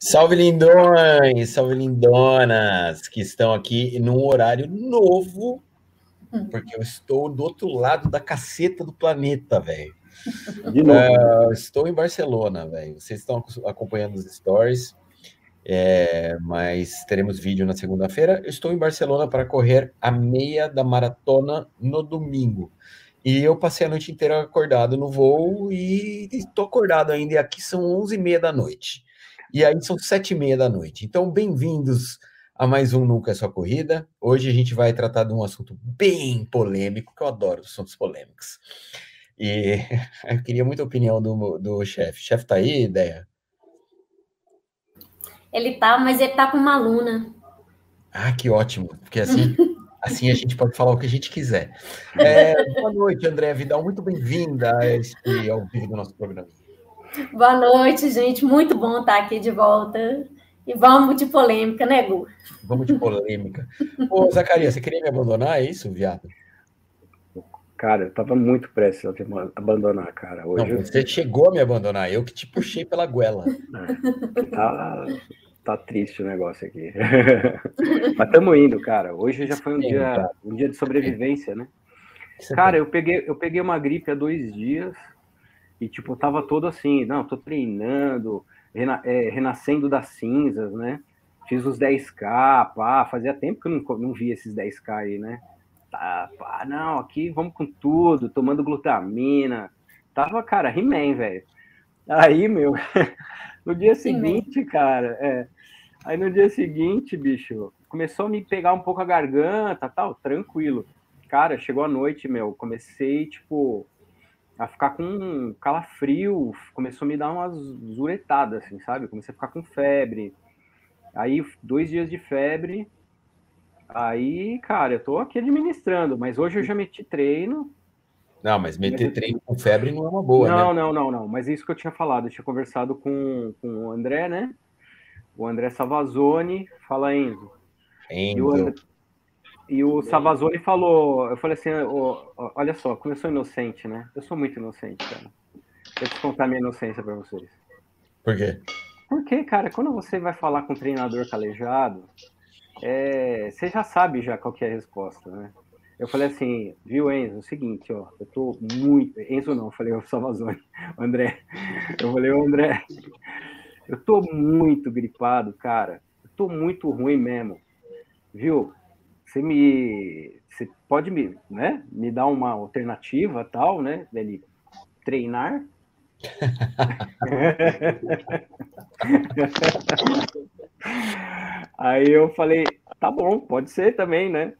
Salve lindões, salve lindonas, que estão aqui num horário novo, porque eu estou do outro lado da caceta do planeta, velho. Uh, estou em Barcelona, velho. Vocês estão acompanhando os stories, é, mas teremos vídeo na segunda-feira. Estou em Barcelona para correr a meia da maratona no domingo. E eu passei a noite inteira acordado no voo e estou acordado ainda. E aqui são 11h30 da noite. E aí são sete e meia da noite. Então, bem-vindos a mais um Nunca é Só Corrida. Hoje a gente vai tratar de um assunto bem polêmico, que eu adoro assuntos polêmicos. E eu queria muita opinião do, do chefe. Chefe, tá aí, ideia? Ele tá, mas ele tá com uma aluna. Ah, que ótimo, porque assim, assim a gente pode falar o que a gente quiser. É, boa noite, André Vidal, muito bem-vinda a este ao vivo do nosso programa. Boa noite, gente. Muito bom estar aqui de volta. E vamos de polêmica, né, Gu? Vamos de polêmica. Ô, Zacarias, você queria me abandonar? É isso, viado? Cara, eu tava muito prestes a te abandonar, cara. Hoje Não, você eu... chegou a me abandonar, eu que te puxei pela goela. É, tá, tá triste o negócio aqui. Mas estamos indo, cara. Hoje já foi um Sim, dia, tá. um dia de sobrevivência, né? Cara, eu peguei, eu peguei uma gripe há dois dias. E, tipo, tava todo assim, não, tô treinando, rena, é, renascendo das cinzas, né? Fiz os 10K, pá, fazia tempo que eu não, não via esses 10K aí, né? Tá, pá, não, aqui vamos com tudo, tomando glutamina. Tava, cara, He-Man, velho. Aí, meu, no dia seguinte, cara, é, aí no dia seguinte, bicho, começou a me pegar um pouco a garganta, tal, tranquilo. Cara, chegou a noite, meu, comecei, tipo, a ficar com calafrio, começou a me dar umas zuretadas, assim, sabe? Comecei a ficar com febre. Aí, dois dias de febre. Aí, cara, eu tô aqui administrando, mas hoje eu já meti treino. Não, mas meter treino com febre não é uma boa, não, né? Não, não, não, Mas é isso que eu tinha falado. Eu tinha conversado com, com o André, né? O André Savazone. Fala, Enzo. Enzo. E o André, e o Savazone falou, eu falei assim, oh, olha só, como eu sou inocente, né? Eu sou muito inocente, cara. Deixa eu contar minha inocência para vocês. Por quê? Porque, cara, quando você vai falar com um treinador calejado, é, você já sabe já qual que é a resposta, né? Eu falei assim, viu, Enzo, é o seguinte, ó, eu tô muito. Enzo não, eu falei o Salvazone, o André. Eu falei, o André, eu tô muito gripado, cara. Eu tô muito ruim mesmo. Viu? Você me você pode me, né, me dar uma alternativa tal, né, dele treinar? Aí eu falei, tá bom, pode ser também, né?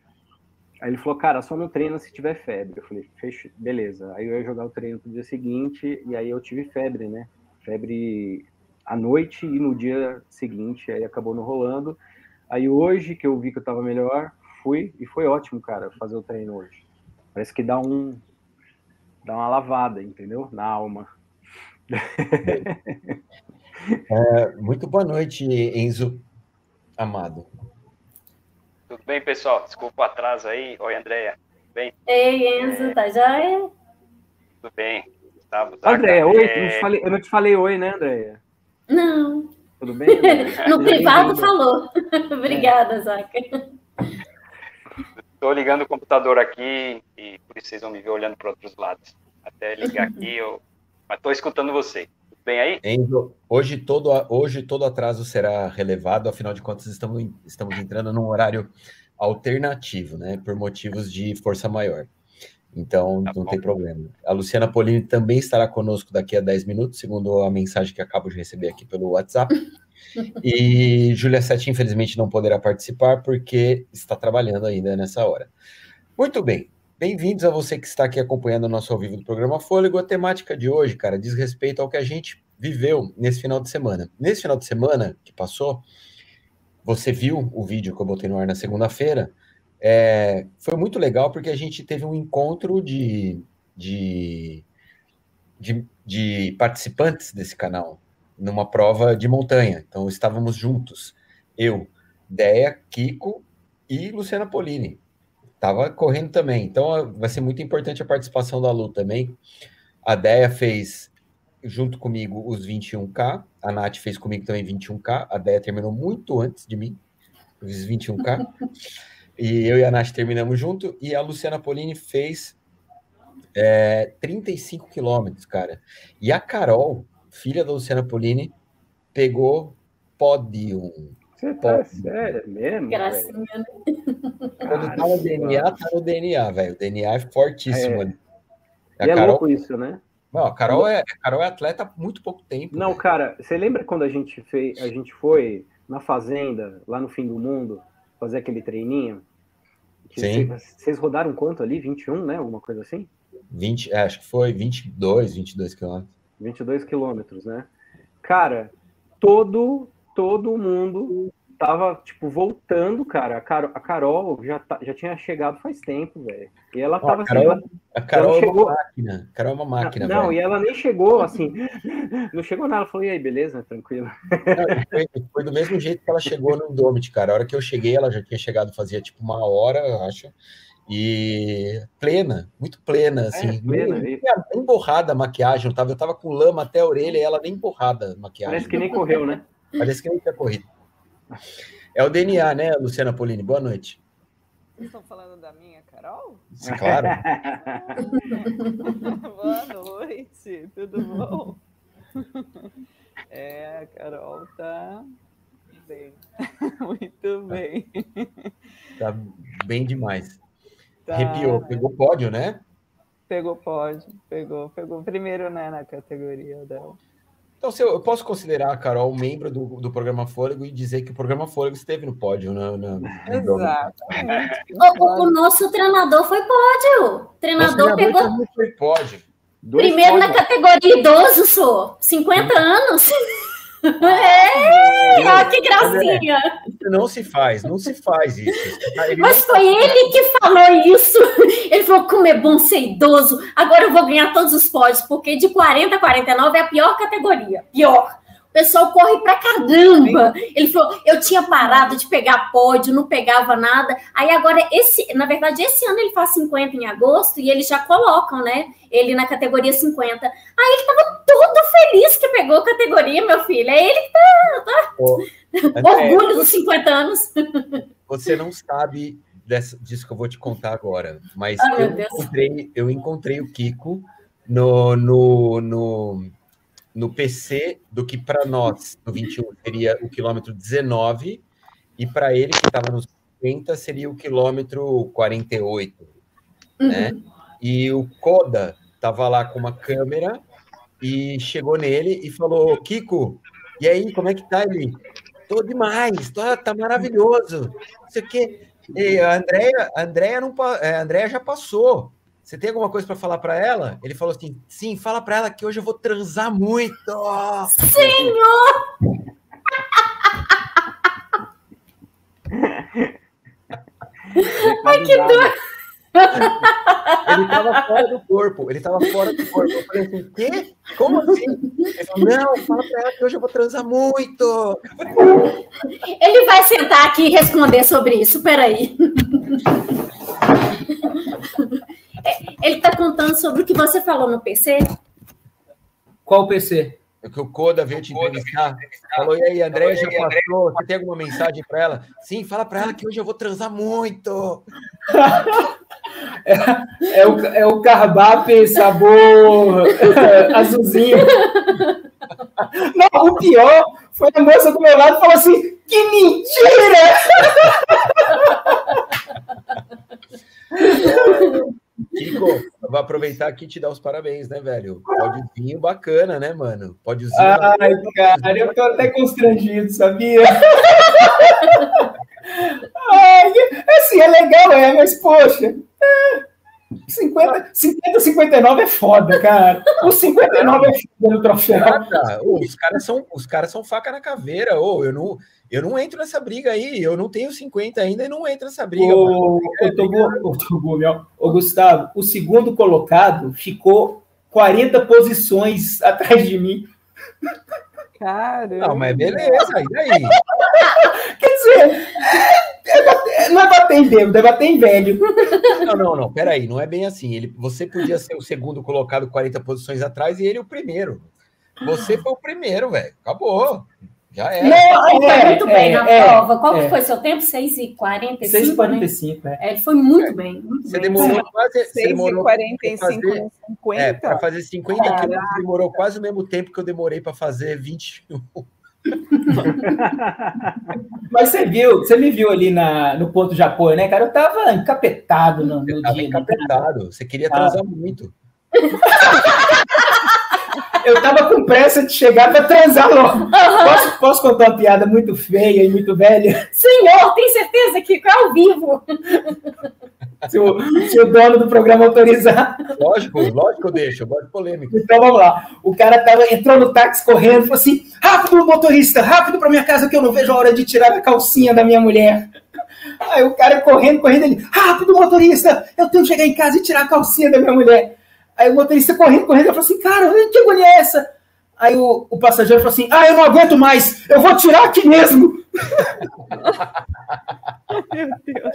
Aí ele falou, cara, só não treina se tiver febre. Eu falei, fecha, beleza. Aí eu ia jogar o treino pro dia seguinte, e aí eu tive febre, né? Febre à noite e no dia seguinte, aí acabou não rolando. Aí hoje que eu vi que eu tava melhor, fui e foi ótimo, cara, fazer o treino hoje. Parece que dá um dá uma lavada, entendeu? Na alma. É, muito boa noite, Enzo Amado. Tudo bem, pessoal? Desculpa o atraso aí. Oi, Andréia. Bem? Ei, Enzo, tá joia? Tudo bem. Tá, tá, Andréia, oi. É... Eu, não te falei, eu não te falei oi, né, Andréia? Não. Tudo bem? no privado falou. Obrigada, é. Zaca. Estou ligando o computador aqui e por isso vocês vão me ver olhando para outros lados. Até ligar aqui, eu... mas estou escutando você. Tudo bem aí? Enzo, hoje todo, hoje todo atraso será relevado, afinal de contas estamos, estamos entrando num horário alternativo, né? Por motivos de força maior. Então, tá não bom. tem problema. A Luciana Polini também estará conosco daqui a 10 minutos, segundo a mensagem que acabo de receber aqui pelo WhatsApp. E Júlia Sete, infelizmente, não poderá participar porque está trabalhando ainda nessa hora. Muito bem. Bem-vindos a você que está aqui acompanhando o nosso ao vivo do programa Fôlego. A temática de hoje, cara, diz respeito ao que a gente viveu nesse final de semana. Nesse final de semana que passou, você viu o vídeo que eu botei no ar na segunda-feira. É, foi muito legal porque a gente teve um encontro de, de, de, de participantes desse canal numa prova de montanha. Então estávamos juntos, eu, Deia, Kiko e Luciana Polini. Tava correndo também. Então vai ser muito importante a participação da Lu também. A Deia fez junto comigo os 21K. A Nath fez comigo também 21K. A Deia terminou muito antes de mim, os 21K. e eu e a Nath terminamos junto. E a Luciana Polini fez é, 35 quilômetros, cara. E a Carol, filha da Luciana Polini, pegou pódio. Você tá sério mesmo? Gracinha. né? Quando tá no DNA, tá no DNA, velho. O DNA é fortíssimo É. E é Carol, louco isso, né? Não, a Carol é, a Carol é atleta há muito pouco tempo. Não, velho. cara, você lembra quando a gente fez, a gente foi na fazenda, lá no fim do mundo, fazer aquele treininho? Que Sim. cê- Vocês rodaram quanto ali? 21, né? Alguma coisa assim? 20, é, acho que foi 22, 22 quilômetros. 22 quilômetros, né? Cara, todo, todo mundo tava, tipo, voltando, cara. A Carol, a Carol já, tá- já tinha chegado faz tempo, velho. E ela tava a Carol, assim, a Carol é chegou- uma máquina. A Carol é uma máquina, Não, velho. e ela nem chegou assim. Não chegou nada. Ela falou, e aí, beleza? Tranquilo. Não, foi, foi do mesmo jeito que ela chegou no Indomit, cara. A hora que eu cheguei, ela já tinha chegado fazia tipo uma hora, eu acho. E plena, muito plena, assim. plena, nem, nem borrada a maquiagem, eu tava, eu tava com lama até a orelha e ela nem borrada a maquiagem. Parece que nem correu, né? Parece que nem tinha corrido. É o DNA, né, Luciana Polini? Boa noite. Vocês estão falando da minha, Carol? Sim, Claro. Boa noite, tudo bom? É, a Carol tá bem, muito bem. Tá bem demais. Tá, Arrepiou, pegou pódio, né? Pegou pódio, pegou, pegou primeiro, né, na categoria dela. Então, se eu, eu posso considerar a Carol membro do, do programa Fôlego e dizer que o programa Fôlego esteve no pódio, né? Exatamente. O, o- nosso treinador foi pódio. O treinador treinador pegou foi pódio. Dois primeiro na pódios. categoria idoso, sou. 50 anos. É, ó, que gracinha. Não se faz, não se faz isso. Ele Mas foi ele que falou isso. Ele falou como é bom ser idoso. Agora eu vou ganhar todos os pódios, porque de 40 a 49 é a pior categoria. Pior. O pessoal corre pra caramba. Ele falou: eu tinha parado de pegar pódio, não pegava nada. Aí agora, esse, na verdade, esse ano ele faz 50 em agosto e eles já colocam, né? Ele na categoria 50. Aí ele tava todo feliz que pegou a categoria, meu filho. É ele Ô, que André, orgulho dos 50 anos. você não sabe dessa- disso que eu vou te contar agora, mas meu eu, encontrei, eu encontrei o Kiko no, no, no, no PC do que para nós, no 21, seria o quilômetro 19, e para ele, que estava nos 50, seria o quilômetro 48. né? E o Koda tava lá com uma câmera e chegou nele e falou: Kiko, e aí, como é que tá ele? Tô demais, tá, tá maravilhoso. Não sei o quê. E a Andrea, a Andrea, não, é, a Andrea já passou. Você tem alguma coisa para falar para ela? Ele falou assim: sim, fala para ela que hoje eu vou transar muito. Ai, que dor! Ele tava fora do corpo, ele tava fora do corpo. Eu falei assim: quê? Como assim? Ele falou: não, fala para ela que hoje eu vou transar muito. Ele vai sentar aqui e responder sobre isso. Peraí. Ele está contando sobre o que você falou no PC. Qual PC? É que o Koda veio te entrevistar. Falou, e aí, André já passou? Você tem alguma mensagem para ela? Sim, fala para ela que hoje eu vou transar muito. É o, é o carbape sabor azulzinho. Não, o pior foi a moça do meu lado que falou assim: que mentira! Kiko, eu vou aproveitar aqui e te dar os parabéns, né, velho? Pódiozinho bacana, né, mano? Pódiozinho. Ai, cara, eu tô até constrangido, sabia? Ai, assim, é legal, é, mas poxa. é, 50, 50, 59 é foda, cara. O 59 é foda no troféu. Cara, os caras são, os caras são faca na caveira. Ô, eu não, eu não entro nessa briga aí. Eu não tenho 50 ainda e não entro nessa briga. Ô, ô, Togu, ô, Togu, meu. Ô, Gustavo, o segundo colocado ficou 40 posições atrás de mim. Caramba. Não, mas beleza, e daí? Dizer, é bater- não é bater em bêbado, é bater em velho. Não, não, não, peraí, não é bem assim. Ele, você podia ser o segundo colocado 40 posições atrás e ele o primeiro. Você foi o primeiro, velho. Acabou. Já era. Não, ele foi É, muito é, bem na é, prova. Qual é. que foi seu tempo? 6h45, 6h45, né? é. É, ele foi muito bem, muito Você bem. demorou quase. Você 6 demorou e 45 pra fazer- com 50. É, para fazer 50 Caraca. quilômetros demorou quase o mesmo tempo que eu demorei para fazer 21. Mas você viu, você me viu ali na, no ponto de apoio, né, cara? Eu tava encapetado no, no tava dia. né? encapetado. Você queria Ah. transar muito. Eu tava com pressa de chegar pra transar logo. Posso, posso contar uma piada muito feia e muito velha? Senhor, tem certeza que é ao vivo? Se o, se o dono do programa autorizar. Lógico, lógico que eu gosto de polêmica. Então vamos lá. O cara tava, entrou no táxi correndo, falou assim: rápido, motorista, rápido pra minha casa que eu não vejo a hora de tirar a calcinha da minha mulher. Aí o cara correndo, correndo, ele, rápido, motorista, eu tenho que chegar em casa e tirar a calcinha da minha mulher. Aí o motorista correndo, correndo, ele falou assim: cara, que agonia é essa? Aí o, o passageiro falou assim: ah, eu não aguento mais, eu vou tirar aqui mesmo. Meu Deus.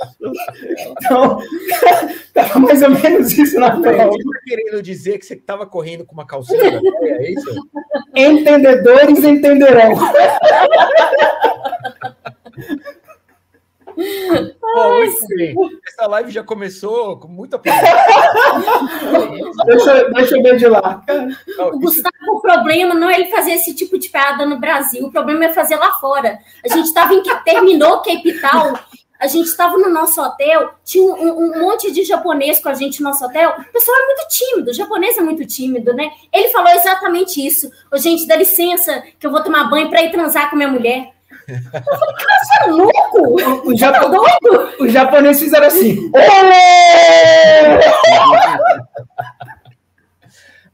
Então, tava mais ou menos isso na prova. Você tá querendo dizer que você estava correndo com uma calcinha da véia, é isso? Entendedores entenderão. Muito bem. Essa live já começou com muita. Deixa, eu- deixa eu ver de lá. Não, O isso- Gustavo, o problema não é ele fazer esse tipo de piada no Brasil, o problema é fazer lá fora. A gente estava em terminou Cape Town, a gente estava no nosso hotel, tinha um, um monte de japonês com a gente no nosso hotel. O pessoal é muito tímido, o japonês é muito tímido, né? Ele falou exatamente isso. Ô, gente, dá licença, que eu vou tomar banho para ir transar com minha mulher. Eu falei, cara, você é louco? O, Tá japo- doido? os japoneses fizeram assim. Olê!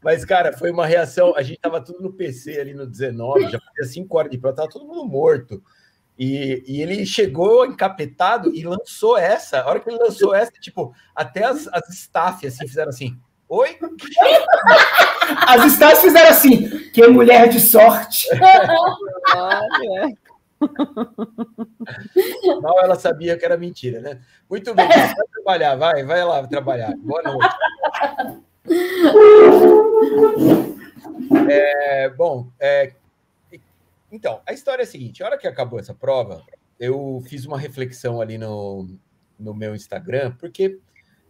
Mas, cara, foi uma reação. A gente tava tudo no PC ali no 19, já fazia 5 horas de prova, tava todo mundo morto. E, e ele chegou encapetado e lançou essa. A hora que ele lançou essa, tipo, até as, as staff assim, fizeram assim: Oi? As stars fizeram assim. Que mulher de sorte. Mal ela sabia que era mentira, né? Muito bem, vai trabalhar, vai, vai lá trabalhar. Boa noite. É, bom, é, então, a história é a seguinte: a hora que acabou essa prova, eu fiz uma reflexão ali no, no meu Instagram, porque,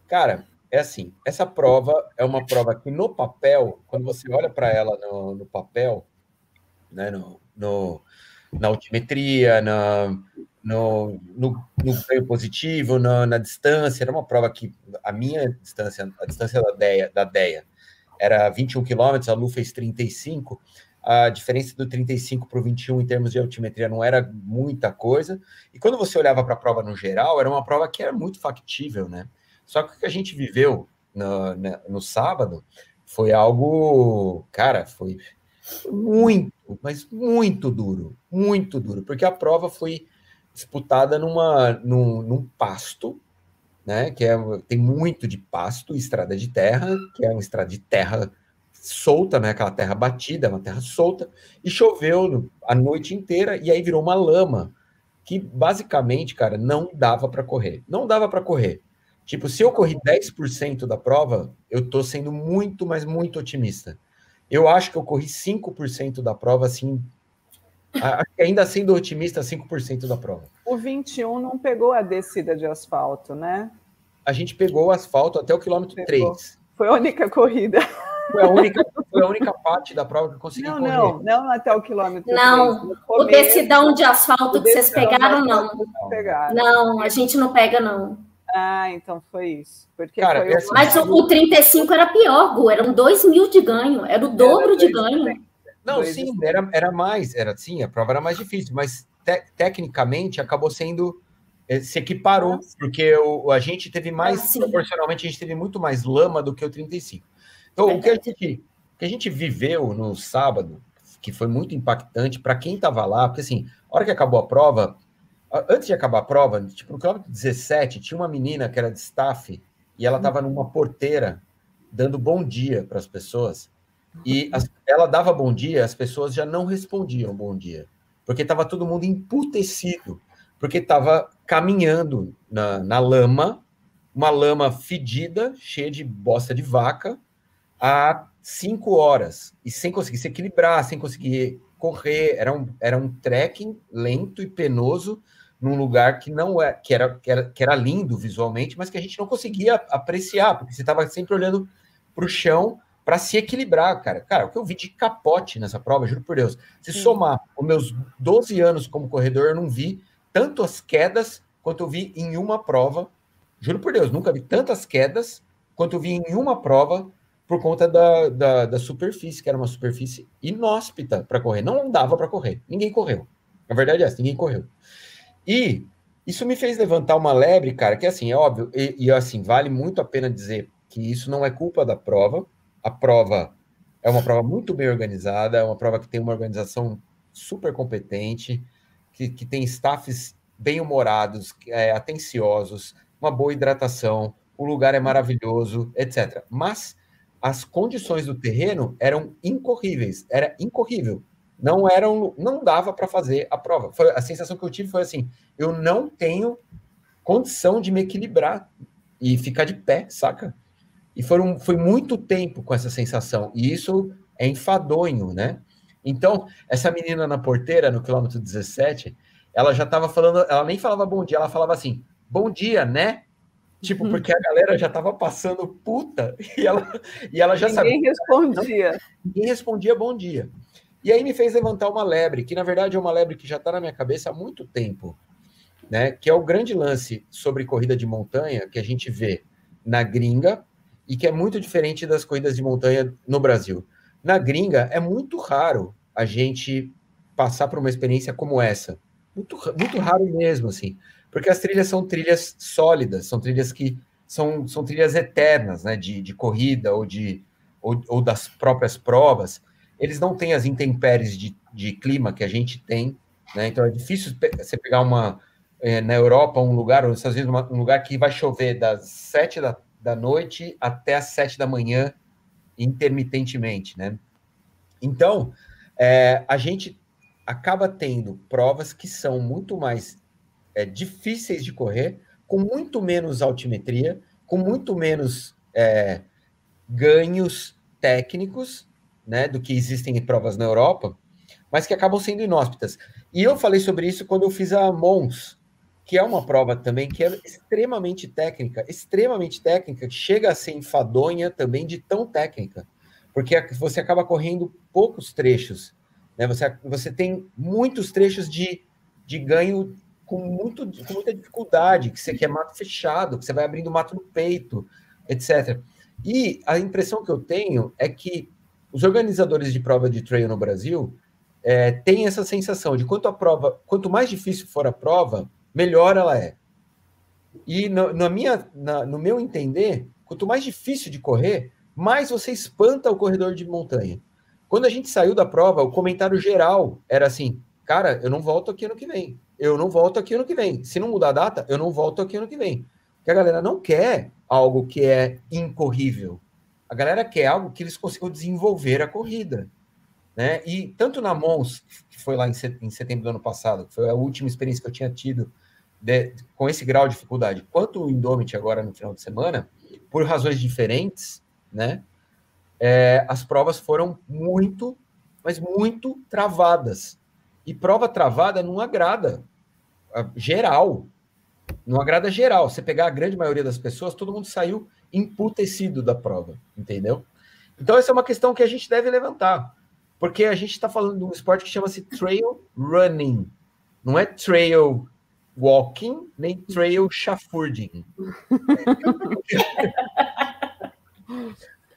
cara, é assim, essa prova é uma prova que no papel, quando você olha para ela no, no papel, né, no, no- na altimetria, na, no, no, no ganho positivo, na, na distância, era uma prova que a minha distância, a distância da DEA, da DEA era 21 quilômetros, a Lu fez 35, a diferença do 35 para o 21 em termos de altimetria não era muita coisa, e quando você olhava para a prova no geral, era uma prova que era muito factível, né? Só que o que a gente viveu no, no sábado foi algo, cara, foi muito, mas muito duro, muito duro, porque a prova foi disputada numa, num, num pasto, né? Que é, tem muito de pasto, estrada de terra, que é uma estrada de terra solta, né? Aquela terra batida, uma terra solta, e choveu a noite inteira, e aí virou uma lama, que basicamente, cara, não dava para correr. Não dava para correr. Tipo, se eu corri 10% da prova, eu tô sendo muito, mas muito otimista. Eu acho que eu corri 5% da prova, assim, ainda sendo otimista, 5% da prova. O 21 não pegou a descida de asfalto, né? A gente pegou o asfalto até o quilômetro Pegou. 3. Foi a única corrida. Foi a única, foi a única parte da prova que eu consegui Não, correr. não, não até o quilômetro Não, 3. No O decidão de asfalto o que vocês pegaram, não. pegaram. Não, a gente não pega, não. Ah, então foi isso. Porque Cara, foi é o- Mas o, o 35 era pior, Gu. Eram 2 mil de ganho. Era o dobro de ganho. Não, sim, era, era mais, era sim, a prova era mais difícil, mas te- tecnicamente acabou sendo eh, se equiparou, Nossa. porque o, a gente teve mais, Ah, proporcionalmente, a gente teve muito mais lama do que o 35. Então, o que a gente, o que a gente viveu no sábado, que foi muito impactante para quem estava lá, porque assim, a hora que acabou a prova, antes de acabar a prova, tipo, no quilômetro 17, tinha uma menina que era de staff e ela estava numa porteira dando bom dia para as pessoas. E as- ela dava bom dia, as pessoas já não respondiam bom dia, porque estava todo mundo emputecido, porque estava caminhando na, na lama, uma lama fedida, cheia de bosta de vaca, a cinco horas e sem conseguir se equilibrar, sem conseguir correr. Era um, era um trekking lento e penoso num lugar que não é que era, que era, que era lindo visualmente, mas que a gente não conseguia apreciar, porque você estava sempre olhando para o chão para se equilibrar, cara. Cara, o que eu vi de capote nessa prova, juro por Deus. Se Sim. somar os meus 12 anos como corredor, eu não vi tantas quedas quanto eu vi em uma prova. Juro por Deus, nunca vi tantas quedas quanto eu vi em uma prova por conta da, da, da superfície, que era uma superfície inóspita para correr. Não dava para correr. Ninguém correu. A verdade é essa, ninguém correu. E isso me fez levantar uma lebre, cara, que assim, é óbvio, e, e assim, vale muito a pena dizer que isso não é culpa da prova. A prova é uma prova muito bem organizada, é uma prova que tem uma organização super competente, que, que tem staffs bem-humorados, é, atenciosos, uma boa hidratação, o lugar é maravilhoso, etc. Mas as condições do terreno eram incorríveis, era incorrível. Não eram, não dava para fazer a prova. Foi, a sensação que eu tive foi assim: eu não tenho condição de me equilibrar e ficar de pé, saca? E foram, foi muito tempo com essa sensação. E isso é enfadonho, né? Então, essa menina na porteira, no quilômetro 17, ela já estava falando, ela nem falava bom dia, ela falava assim, bom dia, né? Tipo, uhum. porque a galera já tava passando puta e ela, e ela já Ninguém sabia. Ninguém respondia. Ninguém respondia bom dia. E aí me fez levantar uma lebre, que na verdade é uma lebre que já está na minha cabeça há muito tempo, né? Que é o grande lance sobre corrida de montanha que a gente vê na gringa e que é muito diferente das corridas de montanha no Brasil. Na gringa é muito raro a gente passar por uma experiência como essa. Muito, muito raro mesmo, assim porque as trilhas são trilhas sólidas, são trilhas que são, são trilhas eternas, né, de, de corrida ou, de, ou, ou das próprias provas. Eles não têm as intempéries de, de clima que a gente tem, né, então é difícil você pegar uma, é, na Europa, um lugar, ou às vezes uma, um lugar que vai chover das sete da, da noite até as sete da manhã, intermitentemente, né? Então, é, a gente acaba tendo provas que são muito mais é, difíceis de correr, com muito menos altimetria, com muito menos é, ganhos técnicos, né, do que existem em provas na Europa, mas que acabam sendo inóspitas. E eu falei sobre isso quando eu fiz a Mons, que é uma prova também que é extremamente técnica, extremamente técnica, que chega a ser enfadonha também de tão técnica, porque você acaba correndo poucos trechos, né? Você, você tem muitos trechos de, de ganho com, muito, com muita dificuldade, que você quer mato fechado, que você vai abrindo mato no peito, etc. E a impressão que eu tenho é que os organizadores de prova de trail no Brasil é, têm essa sensação de quanto a prova, quanto mais difícil for a prova, melhor ela é. E no, na minha, na, no meu entender, quanto mais difícil de correr, mais você espanta o corredor de montanha. Quando a gente saiu da prova, o comentário geral era assim: cara, eu não volto aqui ano que vem eu não volto aqui ano que vem. Se não mudar a data, eu não volto aqui ano que vem. Porque a galera não quer algo que é incorrível. A galera quer algo que eles consigam desenvolver a corrida. Né? E tanto na Mons, que foi lá em setembro do ano passado, que foi a última experiência que eu tinha tido de, com esse grau de dificuldade, quanto o Indomit agora no final de semana, por razões diferentes, né? É, as provas foram muito, mas muito travadas. E prova travada não agrada geral. Não agrada geral. Você pegar a grande maioria das pessoas, todo mundo saiu emputecido da prova, entendeu? Então, essa é uma questão que a gente deve levantar. Porque a gente está falando de um esporte que chama-se trail running. Não é trail walking, nem trail chafurding.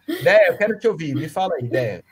Ideia, eu quero te ouvir. Me fala aí, ideia.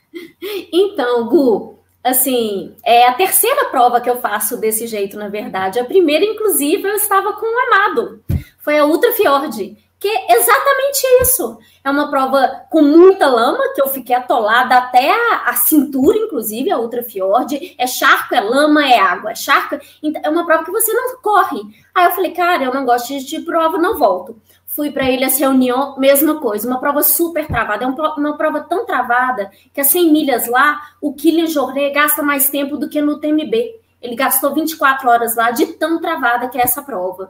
Então, Gu, assim, é a terceira prova que eu faço desse jeito, na verdade. A primeira, inclusive, eu estava com um amado. Foi a Ultra Fjord, que é exatamente isso. É uma prova com muita lama, que eu fiquei atolada até a, a cintura, inclusive, a Ultra Fjord. É charco, é lama, é água. É charco, é uma prova que você não corre. Aí eu falei, cara, eu não gosto de prova, não volto. Fui para Ilhas Reunião, mesma coisa, uma prova super travada. É uma prova tão travada que a 100 milhas lá, o Kylian Jornet gasta mais tempo do que no TMB. Ele gastou 24 horas lá de tão travada que é essa prova.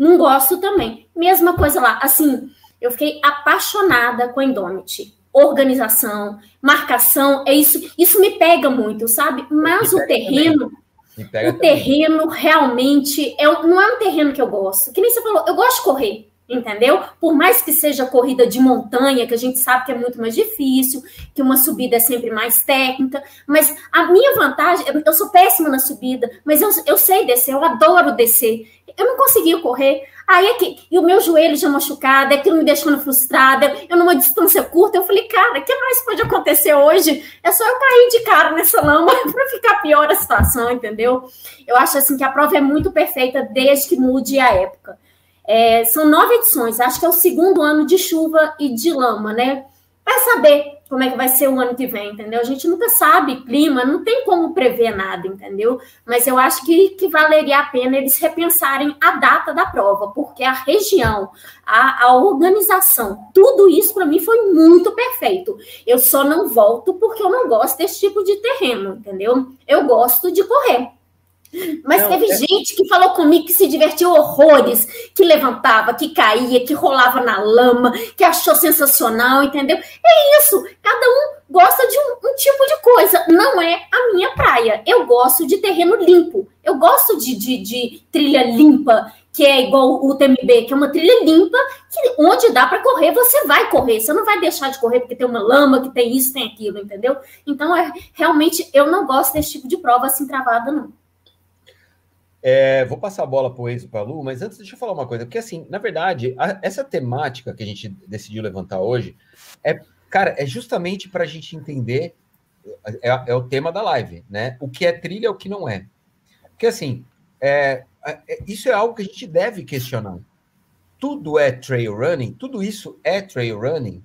Não gosto também. Mesma coisa lá. Assim, eu fiquei apaixonada com a Indomit. organização, marcação, é isso, isso me pega muito, sabe? Mas o terreno, o também. terreno realmente é, não é um terreno que eu gosto. Que nem você falou, eu gosto de correr entendeu? Por mais que seja corrida de montanha, que a gente sabe que é muito mais difícil, que uma subida é sempre mais técnica, mas a minha vantagem, eu sou péssima na subida, mas eu, eu sei descer, eu adoro descer. Eu não conseguia correr. Aí é que, e o meu joelho já machucado, aquilo me deixando frustrada, eu numa distância curta, eu falei, cara, o que mais pode acontecer hoje? É só eu cair de cara nessa lama para ficar pior a situação, entendeu? Eu acho assim que a prova é muito perfeita desde que mude a época. É, são nove edições, acho que é o segundo ano de chuva e de lama, né? Vai saber como é que vai ser o ano que vem, entendeu? A gente nunca sabe clima, não tem como prever nada, entendeu? Mas eu acho que, que valeria a pena eles repensarem a data da prova, porque a região, a, a organização, tudo isso para mim foi muito perfeito. Eu só não volto porque eu não gosto desse tipo de terreno, entendeu? Eu gosto de correr. Mas não, teve é... gente que falou comigo que se divertiu horrores, que levantava, que caía, que rolava na lama, que achou sensacional, entendeu? É isso. Cada um gosta de um, um, tipo de coisa. Não é a minha praia. Eu gosto de terreno limpo. Eu gosto de, de, de trilha limpa, que é igual o TMB, que é uma trilha limpa, que onde dá para correr, você vai correr. Você não vai deixar de correr porque tem uma lama, que tem isso, tem aquilo, entendeu? Então, é, realmente, eu não gosto desse tipo de prova assim travada, não. É, vou passar a bola para o Enzo para a Lu, mas antes deixa eu falar uma coisa, porque assim, na verdade, a, essa temática que a gente decidiu levantar hoje é, cara, é justamente para a gente entender, é, é, o tema da live, né? O que é trilha e o que não é. Porque assim, é, é, isso é algo que a gente deve questionar. Tudo é trail running? Tudo isso é trail running?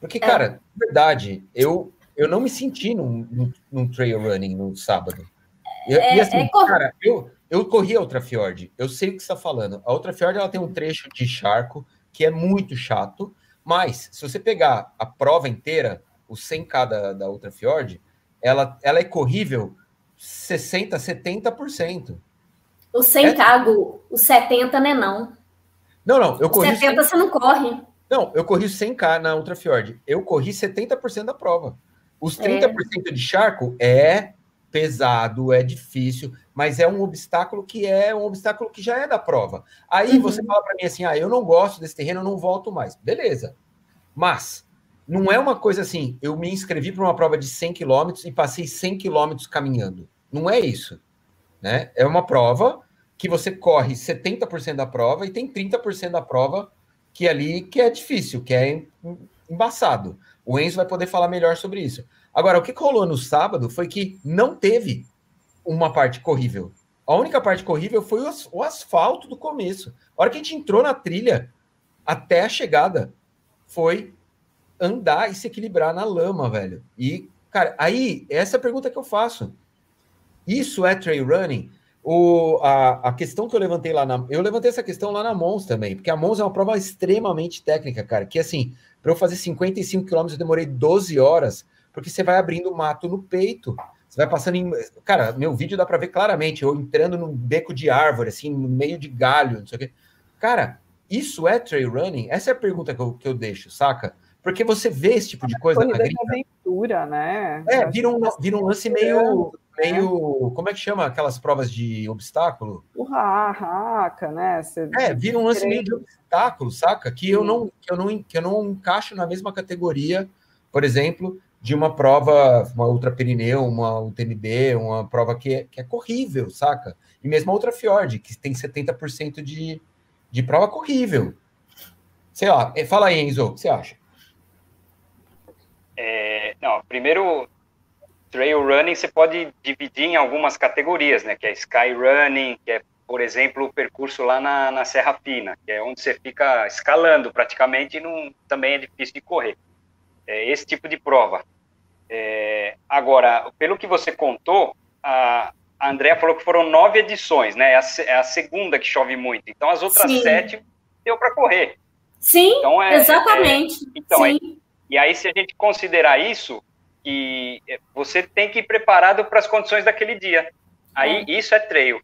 Porque, é. cara, na verdade, eu, eu não me senti num, num, num trail running no sábado. Eu, e assim, cara, eu, eu corri a Outra Fjord, eu sei o que você está falando. A Outra Fjord ela tem um trecho de charco que é muito chato, mas se você pegar a prova inteira, o 100K da, da Outra Fjord, ela, ela é corrível 60%, 70%. O 100K, é... o 70 não é não. Não, não, eu corri... 70 100... você não corre. Não, eu corri 100K na Ultra Fjord. Eu corri 70% da prova. Os 30% é. de charco é pesado, é difícil, mas é um obstáculo que é um obstáculo que já é da prova. Aí uhum. você fala para mim assim: ah, eu não gosto desse terreno, eu não volto mais. Beleza. Mas não é uma coisa assim, eu me inscrevi para uma prova de 100 quilômetros e passei 100 quilômetros caminhando. Não é isso. Né? É uma prova que você corre 70% da prova e tem 30% da prova que é ali que é difícil, que é embaçado. O Enzo vai poder falar melhor sobre isso. Agora, o que rolou no sábado foi que não teve uma parte corrível. A única parte corrível foi o, asfalto do começo. A hora que a gente entrou na trilha, até a chegada, foi andar e se equilibrar na lama, velho. E, cara, aí, essa é a pergunta que eu faço. Isso é trail running? O, a, a questão que eu levantei lá na. Eu levantei essa questão lá na Mons também, porque a Mons é uma prova extremamente técnica, cara. Que assim, para eu fazer 55 quilômetros, eu demorei 12 horas porque você vai abrindo mato no peito. Você vai passando em. Cara, meu vídeo dá para ver claramente, eu entrando num beco de árvore, assim, no meio de galho, não sei o quê. Cara, isso é trail running? Essa é a pergunta que eu, que eu deixo, saca? Porque você vê esse tipo de coisa na gringa. aventura, né? É, vira um, vira um lance meio, meio. Como é que chama aquelas provas de obstáculo? O raca, né? Você é, vira um lance meio de obstáculo, saca? Que eu, não, que, eu não, que eu não encaixo na mesma categoria, por exemplo, de uma prova, uma Ultra Pirineu, uma UTMB, uma prova que é, que é corrível, saca? E mesmo a Ultra Fjord, que tem 70% de, de prova corrível. Sei lá, eh, fala aí, Enzo, o que você acha? É, não, primeiro, trail running você pode dividir em algumas categorias, né? Que é sky running, que é, por exemplo, o percurso lá na, na Serra Fina, que é onde você fica escalando praticamente e não, também é difícil de correr. É esse tipo de prova. É, agora, pelo que você contou, a, a Andrea falou que foram nove edições, né? É a, é a segunda que chove muito. Então, as outras Sim. sete deu para correr. Sim, então, é, exatamente. É, então, Sim. e aí, se a gente considerar isso, que você tem que ir preparado para as condições daquele dia. Aí, é. isso é trail.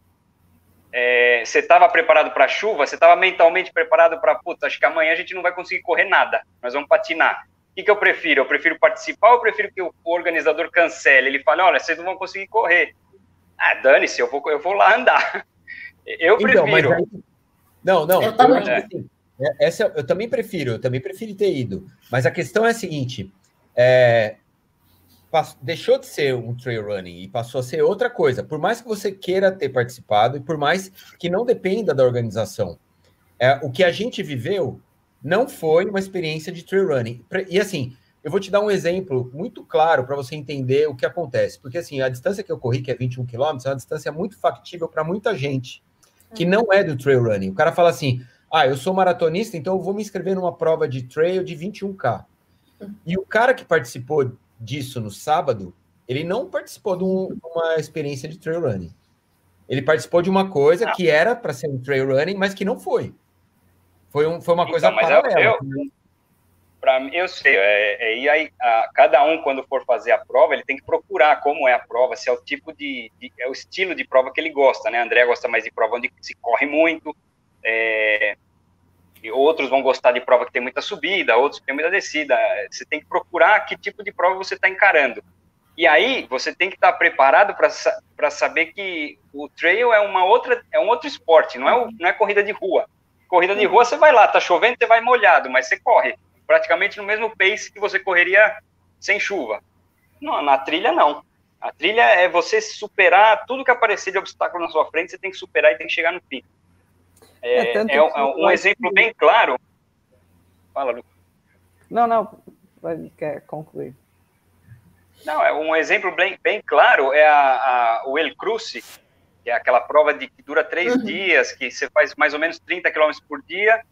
É, você estava preparado para chuva, você estava mentalmente preparado para, puta, acho que amanhã a gente não vai conseguir correr nada, nós vamos patinar. O que, que eu prefiro? Eu prefiro participar ou eu prefiro que o, organizador cancele? Ele fale, olha, vocês não vão conseguir correr. Ah, dane-se, eu vou, eu vou lá andar. Eu Então, mas prefiro. aí- Não, não. Eu também. acho que, assim, é- essa eu também prefiro, eu também prefiro ter ido. Mas a questão é a seguinte: é, deixou de ser um trail running e passou a ser outra coisa. Por mais que você queira ter participado e por mais que não dependa da organização, é, o que a gente viveu não foi uma experiência de trail running. E assim, eu vou te dar um exemplo muito claro para você entender o que acontece. Porque assim, a distância que eu corri, que é 21 quilômetros, é uma distância muito factível para muita gente que não é do trail running. O cara fala assim: ah, eu sou maratonista, então eu vou me inscrever numa prova de trail de 21K. E o cara que participou disso no sábado, ele não participou de um- uma experiência de trail running. Ele participou de uma coisa que era para ser um trail running, mas que não foi. Foi, um, foi uma coisa Então, mas eu- paralela. Pra mim, eu sei, é, é, e aí, a- cada um, quando for fazer a prova, ele tem que procurar como é a prova, se é o tipo de, de- é o estilo de prova que ele gosta, né? André gosta mais de prova onde se corre muito, é, e outros vão gostar de prova que tem muita subida, outros que tem muita descida. Você tem que procurar que tipo de prova você está encarando. E aí, você tem que estar preparado para saber que o trail é uma outra, é um outro esporte, não é, o- não é corrida de rua. Corrida de rua, você vai lá, tá chovendo, você vai molhado, mas você corre praticamente no mesmo pace que você correria sem chuva. Não, na trilha, não. A trilha é você superar tudo que aparecer de obstáculo na sua frente, você tem que superar e tem que chegar no fim. É, É, é um- é um exemplo que- bem claro. Fala, Lu. Não, não, quer concluir. Não, é um exemplo bem, bem claro é a, a- o El Cruce, que é aquela prova de que dura três Uhum. dias, que você faz mais ou menos 30 quilômetros por dia.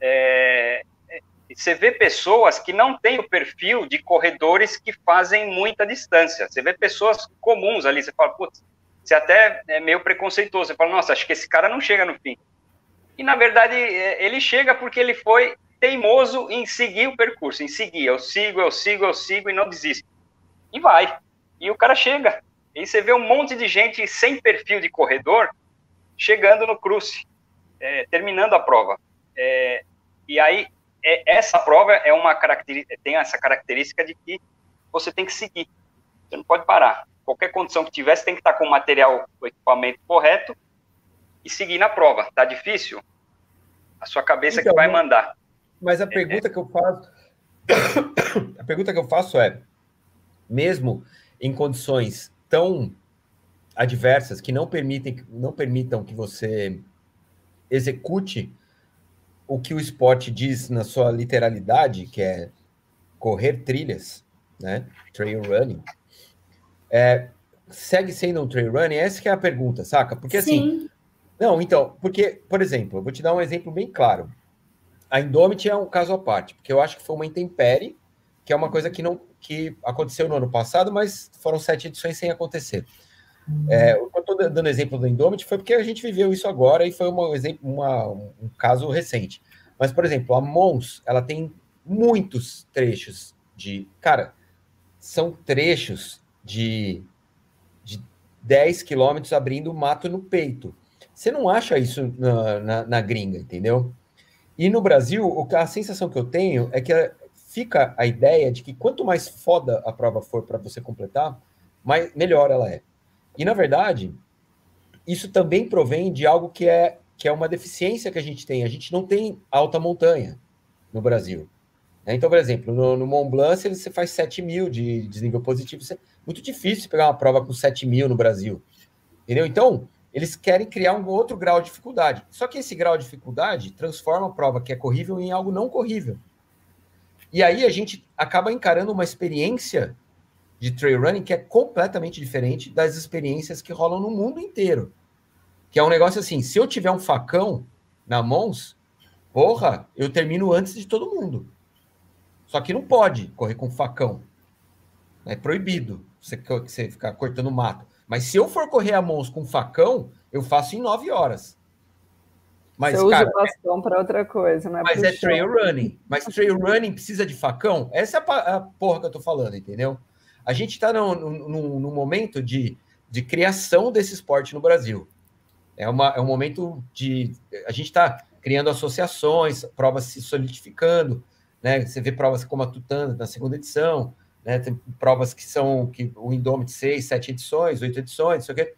É, você vê pessoas que não têm o perfil de corredores que fazem muita distância. Você vê pessoas comuns ali, você fala, putz, você até é meio preconceituoso. Você fala, nossa, acho que esse cara não chega no fim. E na verdade é, ele chega porque ele foi teimoso em seguir o percurso, em seguir. Eu sigo, eu sigo, eu sigo e não desisto e vai. E o cara chega. E você vê um monte de gente sem perfil de corredor chegando no cruce, é, terminando a prova. É, e aí, é, essa prova é uma característica, tem essa característica de que você tem que seguir. Você não pode parar. Qualquer condição que tiver, você tem que estar com o material, o equipamento correto e seguir na prova. Tá difícil? A sua cabeça Então, que vai mandar. Mas a pergunta que eu faço. A pergunta que eu faço é: mesmo em condições tão adversas que não permitem, não permitam que você execute o que o esporte diz na sua literalidade, que é correr trilhas, né? Trail running. É, segue sendo um trail running? Essa é a pergunta, saca? Porque assim, Sim. não, então, porque, por exemplo, eu vou te dar um exemplo bem claro. A Indomit é um caso à parte, porque eu acho que foi uma intempérie, que é uma coisa que não que aconteceu no ano passado, mas foram sete edições sem acontecer. É, eu estou dando exemplo do Indomit foi porque a gente viveu isso agora e foi um exemplo, uma, um caso recente. Mas, por exemplo, a Mons, ela tem muitos trechos de. Cara, são trechos de, de 10 quilômetros abrindo mato no peito. Você não acha isso na, na, na gringa, entendeu? E no Brasil, o que- a sensação que eu tenho é que fica a ideia de que quanto mais foda a prova for para você completar, mais, melhor ela é. E, na verdade, isso também provém de algo que é, que é uma deficiência que a gente tem. A gente não tem alta montanha no Brasil. né? Então, por exemplo, no, no Mont Blanc, se você faz 7 mil de desnível positivo, isso é muito difícil pegar uma prova com 7 mil no Brasil. Entendeu? Então, eles querem criar um outro grau de dificuldade. Só que esse grau de dificuldade transforma a prova que é corrível em algo não corrível. E aí a gente acaba encarando uma experiência de trail running que é completamente diferente das experiências que rolam no mundo inteiro. Que é um negócio assim, se eu tiver um facão na mãos, porra, eu termino antes de todo mundo. Só que não pode correr com facão. É proibido você, ficar cortando mato. Mas se eu for correr a mãos com facão, eu faço em nove horas. Mas, Você usa cara, o bastão para outra coisa, não é mas é trail running. Mas trail running precisa de facão? Essa é a, porra que eu tô falando, entendeu? A gente tá num, num, num momento de, de criação desse esporte no Brasil. É, uma, é um momento de. A gente está criando associações, provas se solidificando. né? Você vê provas como a Tutana na segunda edição, né? Tem provas que são que o Indomit seis, sete edições, oito edições, não sei o quê.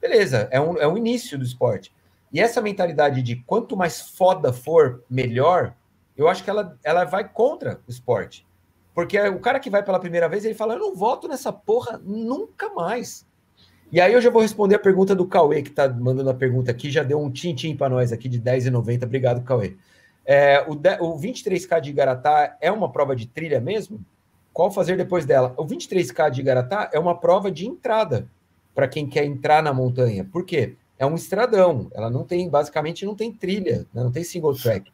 Beleza, é um, é um início do esporte. E essa mentalidade de quanto mais foda for, melhor, eu acho que ela, ela vai contra o esporte. Porque o cara que vai pela primeira vez, ele fala: Eu não voto nessa porra nunca mais. E aí eu já vou responder a pergunta do Cauê, que está mandando a pergunta aqui, já deu um tim-tim para nós aqui de 10,90. Obrigado, Cauê. É, o, de, o 23K de Igaratá é uma prova de trilha mesmo? Qual fazer depois dela? O 23K de Igaratá é uma prova de entrada para quem quer entrar na montanha. Por quê? É um estradão. Ela não tem, basicamente, não tem trilha, né? não tem single track.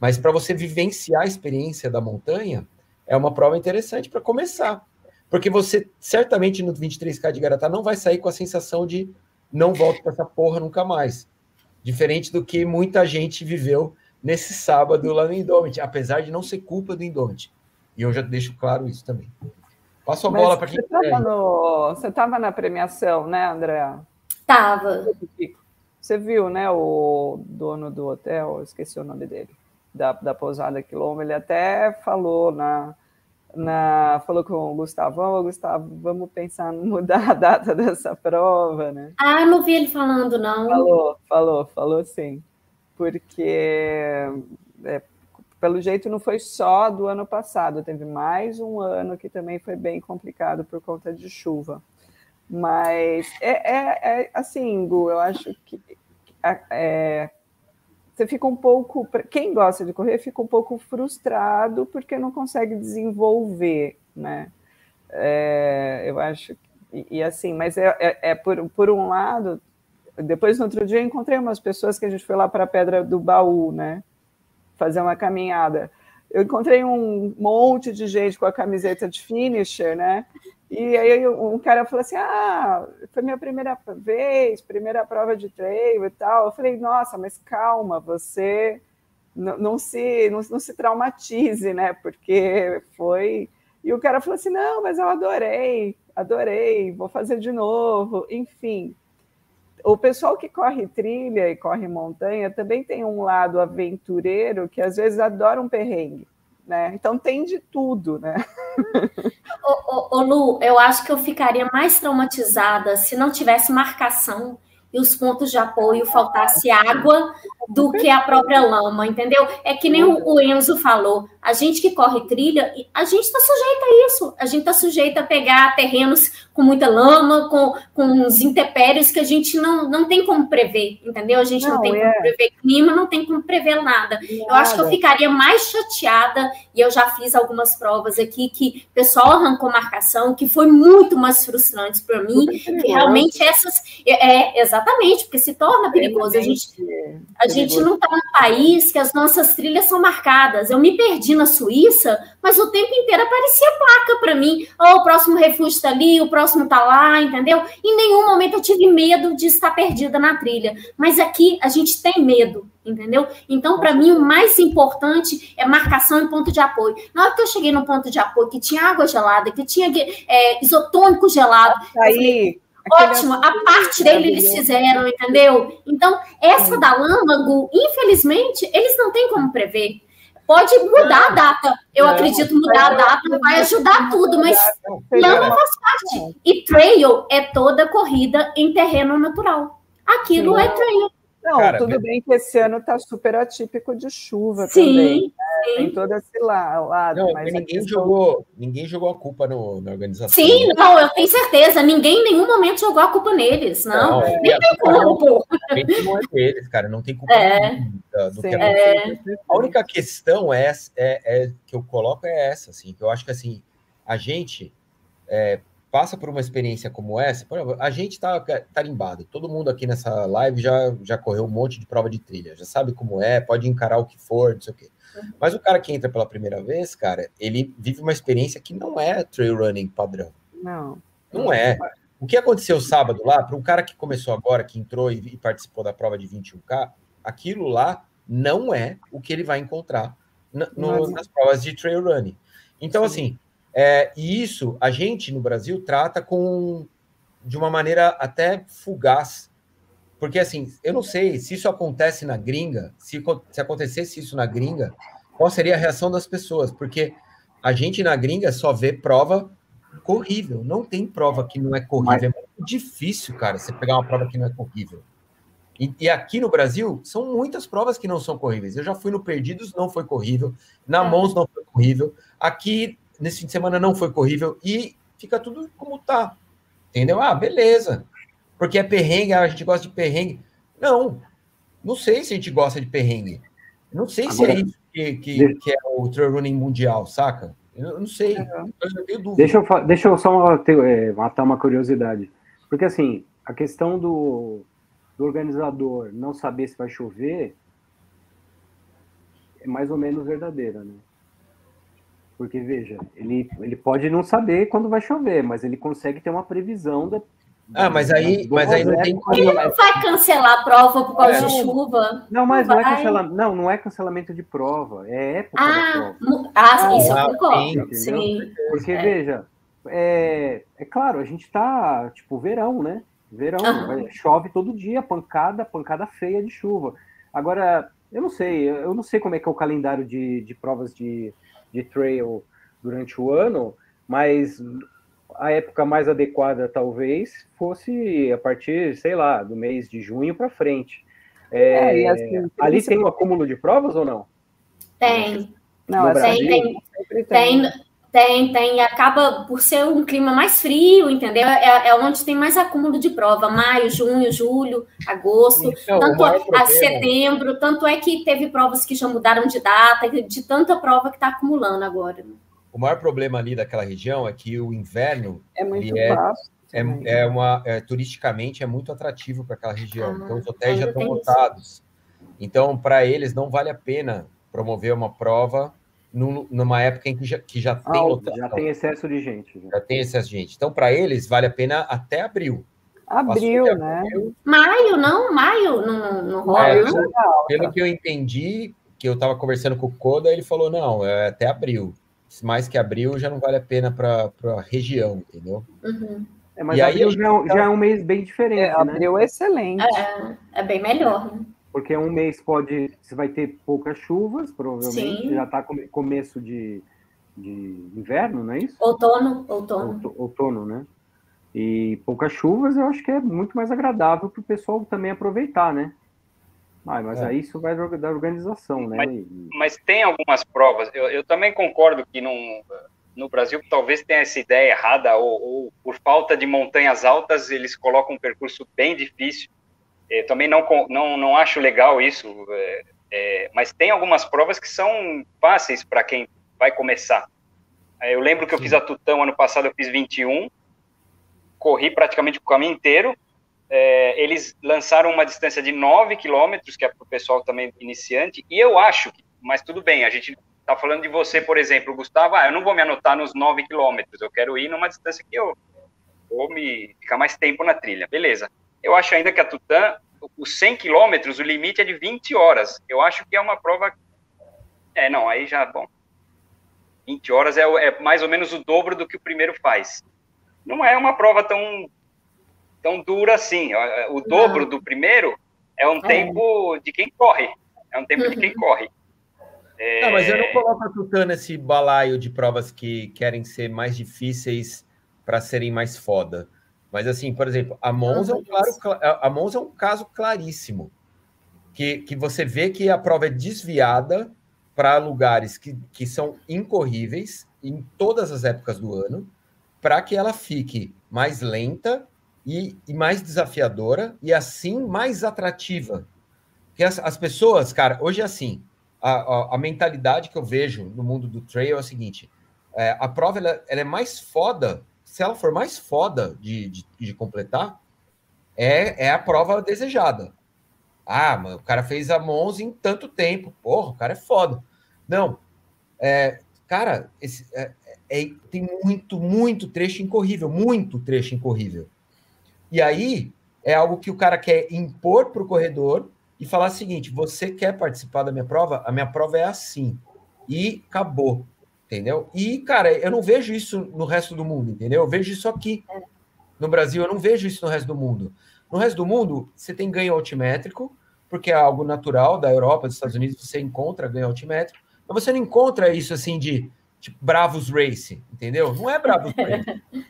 Mas para você vivenciar a experiência da montanha, é uma prova interessante para começar. Porque você certamente no 23K de Garatá não vai sair com a sensação de não volto para essa porra nunca mais. Diferente do que muita gente viveu nesse sábado lá no Indomit, apesar de não ser culpa do Indomit. E eu já deixo claro isso também. Passo a bola para quem Você estava na premiação, né, André? Tava. Você viu, né, o dono do hotel, esqueci o nome dele, da, da pousada Quilombo, ele até falou na na, falou com o Gustavão, Gustavo, vamos pensar em mudar a data dessa prova, né? Ah, não vi ele falando, não. Falou, falou, falou sim. Porque, é, pelo jeito, não foi só do ano passado, teve mais um ano que também foi bem complicado por conta de chuva. Mas, é, é, é assim, Gu, eu acho que é, você fica um pouco. Quem gosta de correr fica um pouco frustrado porque não consegue desenvolver, né? É, eu acho. E, e assim, mas é, é, é, por, por um lado. Depois, no outro dia, encontrei umas pessoas que a gente foi lá para a Pedra do Baú, né? Fazer uma caminhada. Eu encontrei um monte de gente com a camiseta de finisher, né? E aí um cara falou assim: Ah, foi minha primeira vez, primeira prova de trail e tal. Eu falei, nossa, mas calma, você não, não se, não, não, se traumatize, né? Porque foi. E o cara falou assim: não, mas eu adorei, adorei, vou fazer de novo, enfim. O pessoal que corre trilha e corre montanha também tem um lado aventureiro que às vezes adora um perrengue né? Então tem de tudo, né? ô, ô, ô, Lu, eu acho que eu ficaria mais traumatizada se não tivesse marcação e os pontos de apoio faltasse água do que a própria lama, entendeu? É que nem o Enzo falou, a gente que corre trilha, a gente está sujeita a isso, a gente está sujeita a pegar terrenos com muita lama, com, com os intempéries que a gente não, não tem como prever, entendeu? A gente não, não tem é. como prever clima, não tem como prever nada. nada. Eu acho que eu ficaria mais chateada, e eu já fiz algumas provas aqui, que o pessoal arrancou marcação, que foi muito mais frustrante para mim, que realmente essas... É, é, exatamente, porque se torna perigoso. A gente, a gente não está num país que as nossas trilhas são marcadas. Eu me perdi na Suíça, mas o tempo inteiro aparecia placa para mim. Oh, o próximo refúgio está ali, o próximo está lá, entendeu? Em nenhum momento eu tive medo de estar perdida na trilha. Mas aqui a gente tem medo, entendeu? Então, para mim, o mais importante é marcação e ponto de apoio. Na hora que eu cheguei no ponto de apoio, que tinha água gelada, que tinha é, isotônico gelado. Aí. Ótimo, a parte dele eles fizeram, entendeu? Então, essa da Lâmago, infelizmente, eles não têm como prever. Pode mudar a data. Eu não, acredito mudar a data vai ajudar tudo, mas lama faz parte. E trail é toda corrida em terreno natural. Aquilo é trail. Não, Cara, tudo bem que esse ano está super atípico de chuva sim, também. Né? Tem todo esse lado. Não, mas ninguém, questão... jogou, ninguém jogou a culpa no, na organização. Sim, não, eu tenho certeza. Ninguém em nenhum momento jogou a culpa neles. Não, não nem é, tem como. Não é deles, cara. Não tem culpa é. do, do que é. A única questão é, é, é, que eu coloco é essa, assim, que eu acho que assim, a gente. É, passa por uma experiência como essa, a gente está tarimbado. Todo mundo aqui nessa live já, já correu um monte de prova de trilha, já sabe como é, pode encarar o que for, não sei o quê. Uhum. Mas o cara que entra pela primeira vez, cara, ele vive uma experiência que não é trail running padrão. Não. Não é. O que aconteceu sábado lá, para um cara que começou agora, que entrou e, e participou da prova de 21K, aquilo lá não é o que ele vai encontrar no, nas provas de trail running. Então, Sim. assim, é, e isso a gente no Brasil trata com de uma maneira até fugaz. Porque assim, eu não sei se isso acontece na gringa, se, se acontecesse isso na gringa, qual seria a reação das pessoas, porque a gente na gringa só vê prova corrível, não tem prova que não é corrível. É muito difícil, cara, você pegar uma prova que não é corrível. E, e, aqui no Brasil, são muitas provas que não são corríveis. Eu já fui no Perdidos, não foi corrível. Na é. Mons, não foi corrível. Aqui, nesse fim de semana, não foi corrível. E fica tudo como tá. Entendeu? Ah, beleza. Porque é perrengue, ah, a gente gosta de perrengue. Não, não sei se a gente gosta de perrengue. Não sei Agora, se é isso que, que, que, é o trail running mundial, saca? Eu não sei. Eu deixa, eu, deixa eu só é, matar uma curiosidade. Porque, assim, a questão do, do organizador não saber se vai chover é mais ou menos verdadeira, né? Porque, veja, ele, ele pode não saber quando vai chover, mas ele consegue ter uma previsão da. Ah, mas aí, mas aí não tem Ele não vai cancelar a prova por causa é, de chuva. Não, mas não, não é cancelamento. Não, não é cancelamento de prova. É época ah, Ah, isso ah, eu concordo. Sim, sim. Porque, é. veja, é, é claro, a gente está tipo verão, né? Verão, uhum. chove todo dia, pancada, pancada feia de chuva. Agora, eu não sei, eu não sei como é que é o calendário de, de provas de, de trail durante o ano, mas a época mais adequada talvez fosse a partir, sei lá, do mês de junho para frente. É, é, assim, ali tem um acúmulo de provas ou não? Tem. Não, tem, tem, tem, tem, tem, tem. Acaba por ser um clima mais frio, entendeu? É, é onde tem mais acúmulo de prova. Maio, junho, julho, agosto, então, tanto a, a, setembro. Tanto é que teve provas que já mudaram de data, de tanta prova que está acumulando agora. O maior problema ali daquela região é que o inverno é muito é, É, é, uma é, turisticamente é muito atrativo para aquela região. Ah, então os hotéis já estão lotados. Então para eles não vale a pena promover uma prova numa época em que já, que já tem lotação. Já tem excesso de gente. Já, já tem excesso de gente. Então, para eles, vale a pena até abril. Abril, né? Abril. Maio, não? Maio não, não rola, é, não? Pelo que eu entendi, que eu estava conversando com o Koda, ele falou, não, é até abril. Mais que abril já não vale a pena para a região, entendeu? Uhum. É, mas e abril aí, já, é já, é um mês bem diferente, é, né? Abril é excelente. É, é bem melhor, né? Porque um mês pode. Você vai ter poucas chuvas, provavelmente. Sim. Já está começo de, de inverno, não é isso? Outono, outono. Outono, né? E poucas chuvas, eu acho que é muito mais agradável para o pessoal também aproveitar, né? Ah, mas é. aí isso vai da organização, né? Mas, mas tem algumas provas. Eu, eu também concordo que não, no Brasil talvez tenha essa ideia errada, ou, ou, por falta de montanhas altas, eles colocam um percurso bem difícil. Eu também não, não, não acho legal isso, é, é, mas tem algumas provas que são fáceis para quem vai começar. É, eu lembro que eu fiz a Tutão ano passado, eu fiz 21, corri praticamente o caminho inteiro. É, eles lançaram uma distância de 9 quilômetros, que é para o pessoal também iniciante, e eu acho que, mas tudo bem, a gente está falando de você, por exemplo, Gustavo, ah, eu não vou me anotar nos 9 quilômetros, eu quero ir numa distância que eu vou me ficar mais tempo na trilha, beleza. Eu acho ainda que a Tutã, os 100 quilômetros, o limite é de 20 horas. Eu acho que é uma prova. É, não, aí já, bom. 20 horas é, é mais ou menos o dobro do que o primeiro faz. Não é uma prova tão, tão dura assim. O dobro não. do primeiro é um é. tempo de quem corre. É um tempo uhum. de quem uhum. corre. É... Não, mas eu não coloco a Tutã nesse balaio de provas que querem ser mais difíceis para serem mais foda. Mas assim, por exemplo, a Monza, é um, claro, a Monza é um caso claríssimo. Que, que você vê que a prova é desviada para lugares que, que são incorríveis em todas as épocas do ano, para que ela fique mais lenta e, e, mais desafiadora e assim mais atrativa. Porque as, as pessoas, cara, hoje é assim, a, a, a, mentalidade que eu vejo no mundo do trail é o seguinte: é, a prova ela, ela é mais foda se ela for mais foda de, de, de completar, é, é a prova desejada. Ah, mano, o cara fez a Monza em tanto tempo. Porra, o cara é foda. Não. É, cara, esse, é, é, tem muito, muito trecho incorrível. Muito trecho incorrível. E aí é algo que o cara quer impor para o corredor e falar o seguinte: você quer participar da minha prova? A minha prova é assim. E acabou entendeu? E, cara, eu não vejo isso no resto do mundo, entendeu? Eu vejo isso aqui no Brasil, eu não vejo isso no resto do mundo. No resto do mundo, você tem ganho altimétrico, porque é algo natural da Europa, dos Estados Unidos, você encontra ganho altimétrico, Mas você não encontra isso assim de tipo Bravos Race, entendeu? Não é Bravos Race.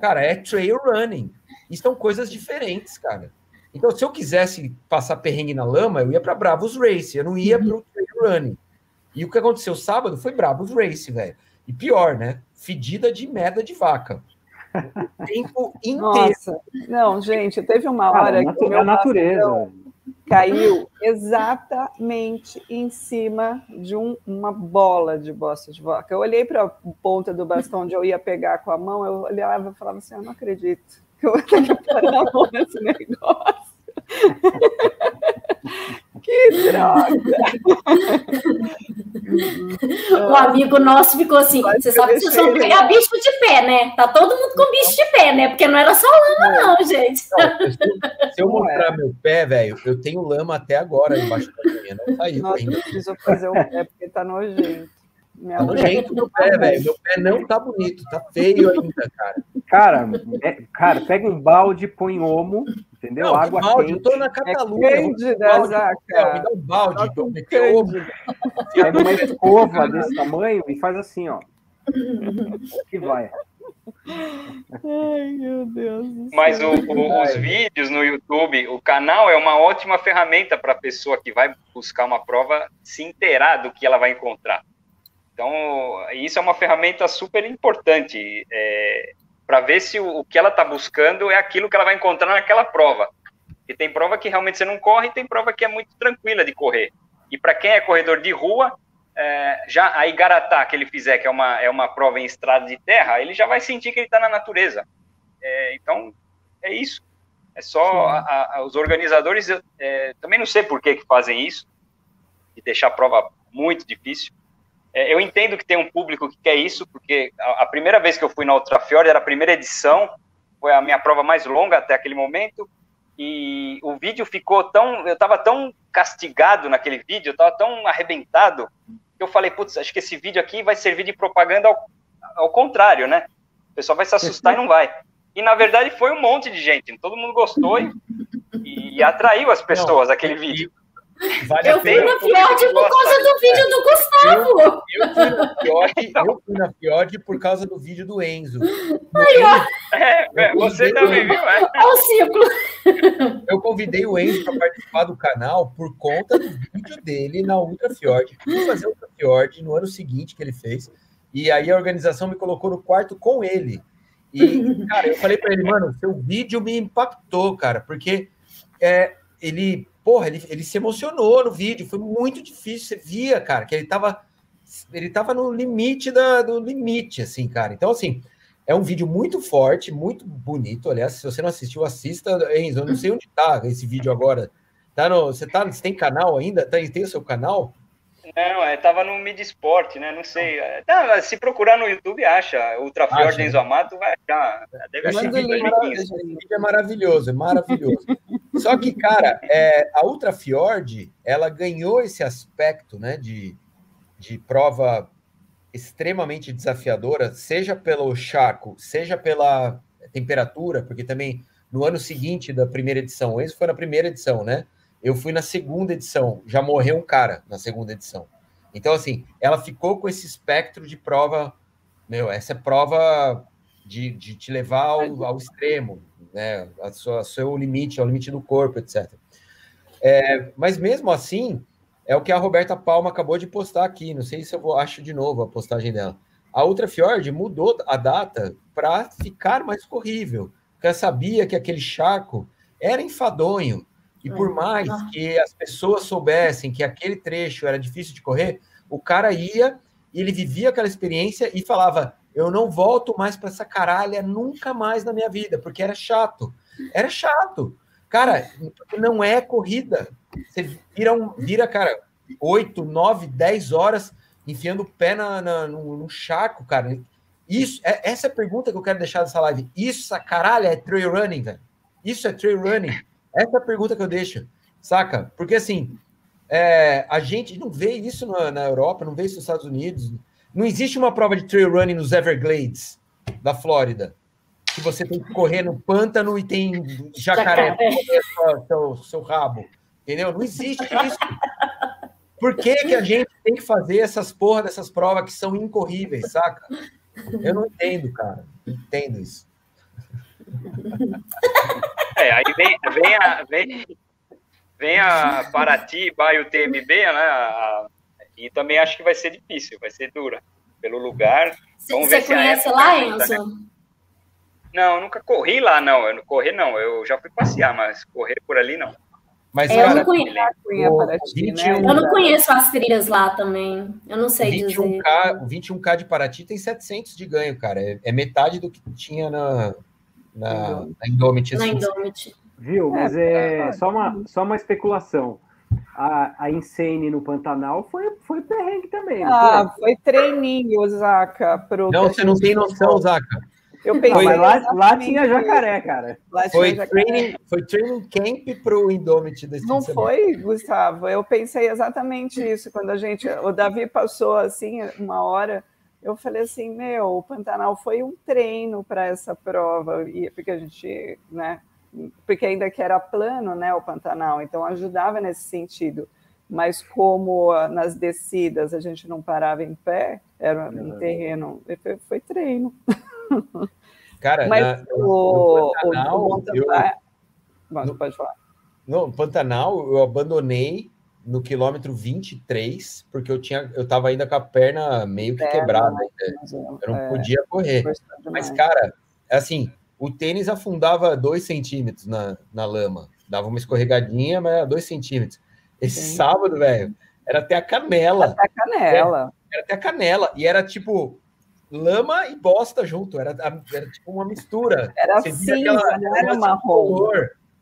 Cara, é trail running. E são coisas diferentes, cara. Então, se eu quisesse passar perrengue na lama, eu ia para Bravos Race, eu não ia para o trail running. E o que aconteceu sábado foi Bravos Race, velho. E pior, né? Fedida de merda de vaca. O tempo inteiro. Nossa, não, gente, teve uma hora Cara, que. a natureza. Caiu exatamente em cima de um, uma bola de bosta de vaca. Eu olhei para a ponta do bastão onde eu ia pegar com a mão, eu olhava e falava assim: eu não acredito que eu vou ter que pôr a mão nesse negócio. que droga! O amigo nosso ficou assim: você sabe que vocês pegar bicho de pé, né? Tá todo mundo com bicho de pé, né? Porque não era só lama, não, gente. Não, se eu mostrar meu pé, velho, eu tenho lama até agora embaixo da minha, não saiu Nossa, ainda. Eu preciso fazer o pé porque tá nojento. Minha tá nojento meu pé, velho. Meu pé não tá bonito, tá feio ainda, cara. Cara, é, cara, pega um balde, põe omo, entendeu? Não, Água balde, quente. Eu tô na Catalunha. É quente, né, Zaca? Me dá um balde, meter omo. Pega uma escova desse tamanho e faz assim, ó. Que vai. Ai, meu Deus. Mas o, o, os vídeos no YouTube, o canal é uma ótima ferramenta para a pessoa que vai buscar uma prova se inteirar do que ela vai encontrar. Então, isso é uma ferramenta super importante é, para ver se o, o, que ela está buscando é aquilo que ela vai encontrar naquela prova. E tem prova que realmente você não corre, e tem prova que é muito tranquila de correr. E para quem é corredor de rua, é, já a Igaratá que ele fizer, que é uma, é uma prova em estrada de terra, ele já vai sentir que ele está na natureza. É, então, é isso. É só a, a, os organizadores, é, também não sei por que, que fazem isso, de deixar a prova muito difícil. É, eu entendo que tem um público que quer isso, porque a, a primeira vez que eu fui na Ultrafjord era a primeira edição, foi a minha prova mais longa até aquele momento, e o vídeo ficou tão, eu estava tão castigado naquele vídeo, eu estava tão arrebentado, que eu falei, putz, acho que esse vídeo aqui vai servir de propaganda ao, ao contrário, né? O pessoal vai se assustar e não vai. E na verdade foi um monte de gente, todo mundo gostou e, e atraiu as pessoas não, aquele vídeo. Vale eu fui na Fiord por causa do vídeo do Gustavo. Eu, eu, fui na Fiord, eu fui na Fiord por causa do vídeo do Enzo. É, é, você também viu? É. é o ciclo. Eu convidei o Enzo para participar do canal por conta do vídeo dele na Ultra Fiord. Fui fazer Ultra Fiord no ano seguinte que ele fez. E aí a organização me colocou no quarto com ele. E, cara, eu falei para ele, mano, seu vídeo me impactou, cara, porque é, ele porra, ele, ele se emocionou no vídeo, foi muito difícil, você via, cara, que ele tava, ele tava no limite da, do limite, assim, cara. Então, assim, é um vídeo muito forte, muito bonito. Aliás, se você não assistiu, assista, Enzo. Eu não sei onde tá esse vídeo agora. Tá no, você, tá, você tem canal ainda? Tá, tem o seu canal? Não, é, tava no Mid Sport, né? Não sei. Se procurar no YouTube, acha. Ultra Fjord Enzo Amato, vai achar. Deve achar em 2015. é maravilhoso, é maravilhoso. Só que, cara, é, a Ultra Fjord, ela ganhou esse aspecto, né, de, de prova extremamente desafiadora, seja pelo charco, seja pela temperatura, porque também no ano seguinte da primeira edição, Enzo foi na primeira edição, né? Eu fui na segunda edição, já morreu um cara na segunda edição. Então, assim, ela ficou com esse espectro de prova, meu, essa é prova de, de te levar ao, ao extremo, né? A sua, seu limite, ao limite do corpo, etc. É, mas mesmo assim, é o que a Roberta Palma acabou de postar aqui. Não sei se eu vou, acho de novo a postagem dela. A Ultra Fjord mudou a data para ficar mais corrível, porque ela sabia que aquele charco era enfadonho e por mais que as pessoas soubessem que aquele trecho era difícil de correr, o cara ia e ele vivia aquela experiência e falava: Eu não volto mais para essa caralha nunca mais na minha vida, porque era chato. Era chato. Cara, não é corrida. Você vira, um, vira cara, 8, 9, 10 horas enfiando o pé na, na no, no, charco, cara. Isso, é, essa é a pergunta que eu quero deixar dessa live. Isso, caralho, é trail running, velho. Isso é trail running. Essa é a pergunta que eu deixo, saca? Porque assim, é, a gente não vê isso na, na, Europa, não vê isso nos Estados Unidos. Não existe uma prova de trail running nos Everglades da Flórida, que você tem que correr no pântano e tem jacaré para comer seu, seu rabo. Entendeu? Não existe isso. Por que, que a gente tem que fazer essas porra dessas provas que são incorríveis, saca? Eu não entendo, cara. Não entendo isso. É, aí vem, vem, a, vem, vem a Paraty, Baio TMB, né? A, e também acho que vai ser difícil, vai ser dura. Pelo lugar. Vamos Você ver conhece se lá, Enzo? Né? Não, eu nunca corri lá, não. Eu não corri, não. Eu já fui passear, mas correr por ali, não. Mas, é, cara, eu, não conheço, né? eu não conheço as trilhas lá também. Eu não sei 21K, dizer. 21K de Paraty tem 700 de ganho, cara. É, é metade do que tinha na, na, na Indomit. Na Indomit. Viu? Mas é, é só, uma, só uma especulação. A, a Insane no Pantanal foi, foi perrengue também. Ah, foi? foi treininho, Zaca. Pro não, você não tem noção, Zaca. Eu pensei, lá, lá tinha jacaré, cara. foi, jacaré. Training, foi training camp para o Indomit desse Não foi, Gustavo? Eu pensei exatamente isso. Quando a gente. O Davi passou assim, uma hora. Eu falei assim, meu, o Pantanal foi um treino para essa prova, porque a gente, né, porque ainda que era plano, né, o Pantanal, então ajudava nesse sentido. Mas como nas descidas a gente não parava em pé, era um terreno, foi, foi treino. Cara, Mas na, o, no Pantanal, o, o eu, no, pode falar. No Pantanal, eu abandonei no quilômetro 23, porque eu tinha, eu tava ainda com a perna meio que é, quebrada. Né? Eu não é, podia correr. Mas, cara, assim, o tênis afundava dois centímetros na, na lama. Dava uma escorregadinha, mas era dois centímetros. Esse Sim. sábado, velho, era até a canela. Até a canela. Era, era até a canela. E era tipo lama e bosta junto. Era, era tipo uma mistura. Era cinza, aquela, não era marrom.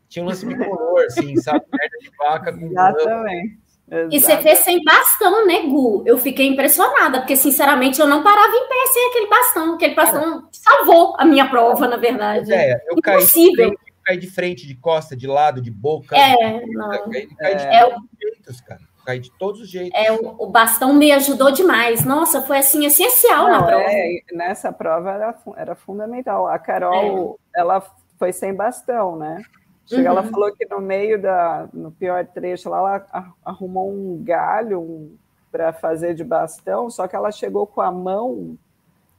Tinha um lance bicolor, assim, sabe? Merda de vaca com Exatamente. Exato. E você fez sem bastão, né, Gu? Eu fiquei impressionada, porque, sinceramente, eu não parava em pé sem aquele bastão. Aquele bastão salvou a minha prova, na verdade. É, eu Impossível. caí, caí de frente, de costa, de lado, de boca. É, não. Caí, caí de é, todos os jeitos, cara. Caí de todos os jeitos. É, o, o, bastão me ajudou demais. Nossa, foi, assim, essencial não, na prova. É, nessa prova era, era fundamental. A Carol, é. ela foi sem bastão, né? Chega, uhum. Ela falou que no meio da, no pior trecho lá, ela arrumou um galho um, para fazer de bastão, só que ela chegou com a mão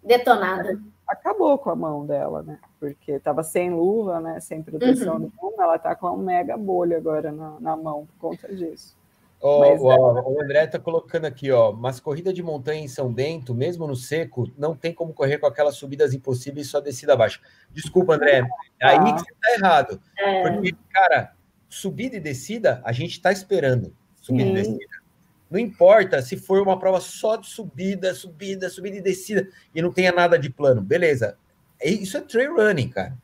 detonada. Acabou com a mão dela, né? Porque estava sem luva, né? Sem proteção uhum. nenhuma, ela está com uma mega bolha agora na, na mão por conta disso. Oh, o, é... o, André está colocando aqui, ó, mas corrida de montanha em São Bento, mesmo no seco, não tem como correr com aquelas subidas impossíveis só descida abaixo. Desculpa, André, é aí que você está errado. É. Porque, cara, subida e descida, a gente está esperando subida Sim. e descida. Não importa se for uma prova só de subida, subida, subida e descida, e não tenha nada de plano. Beleza. Isso é trail running, cara.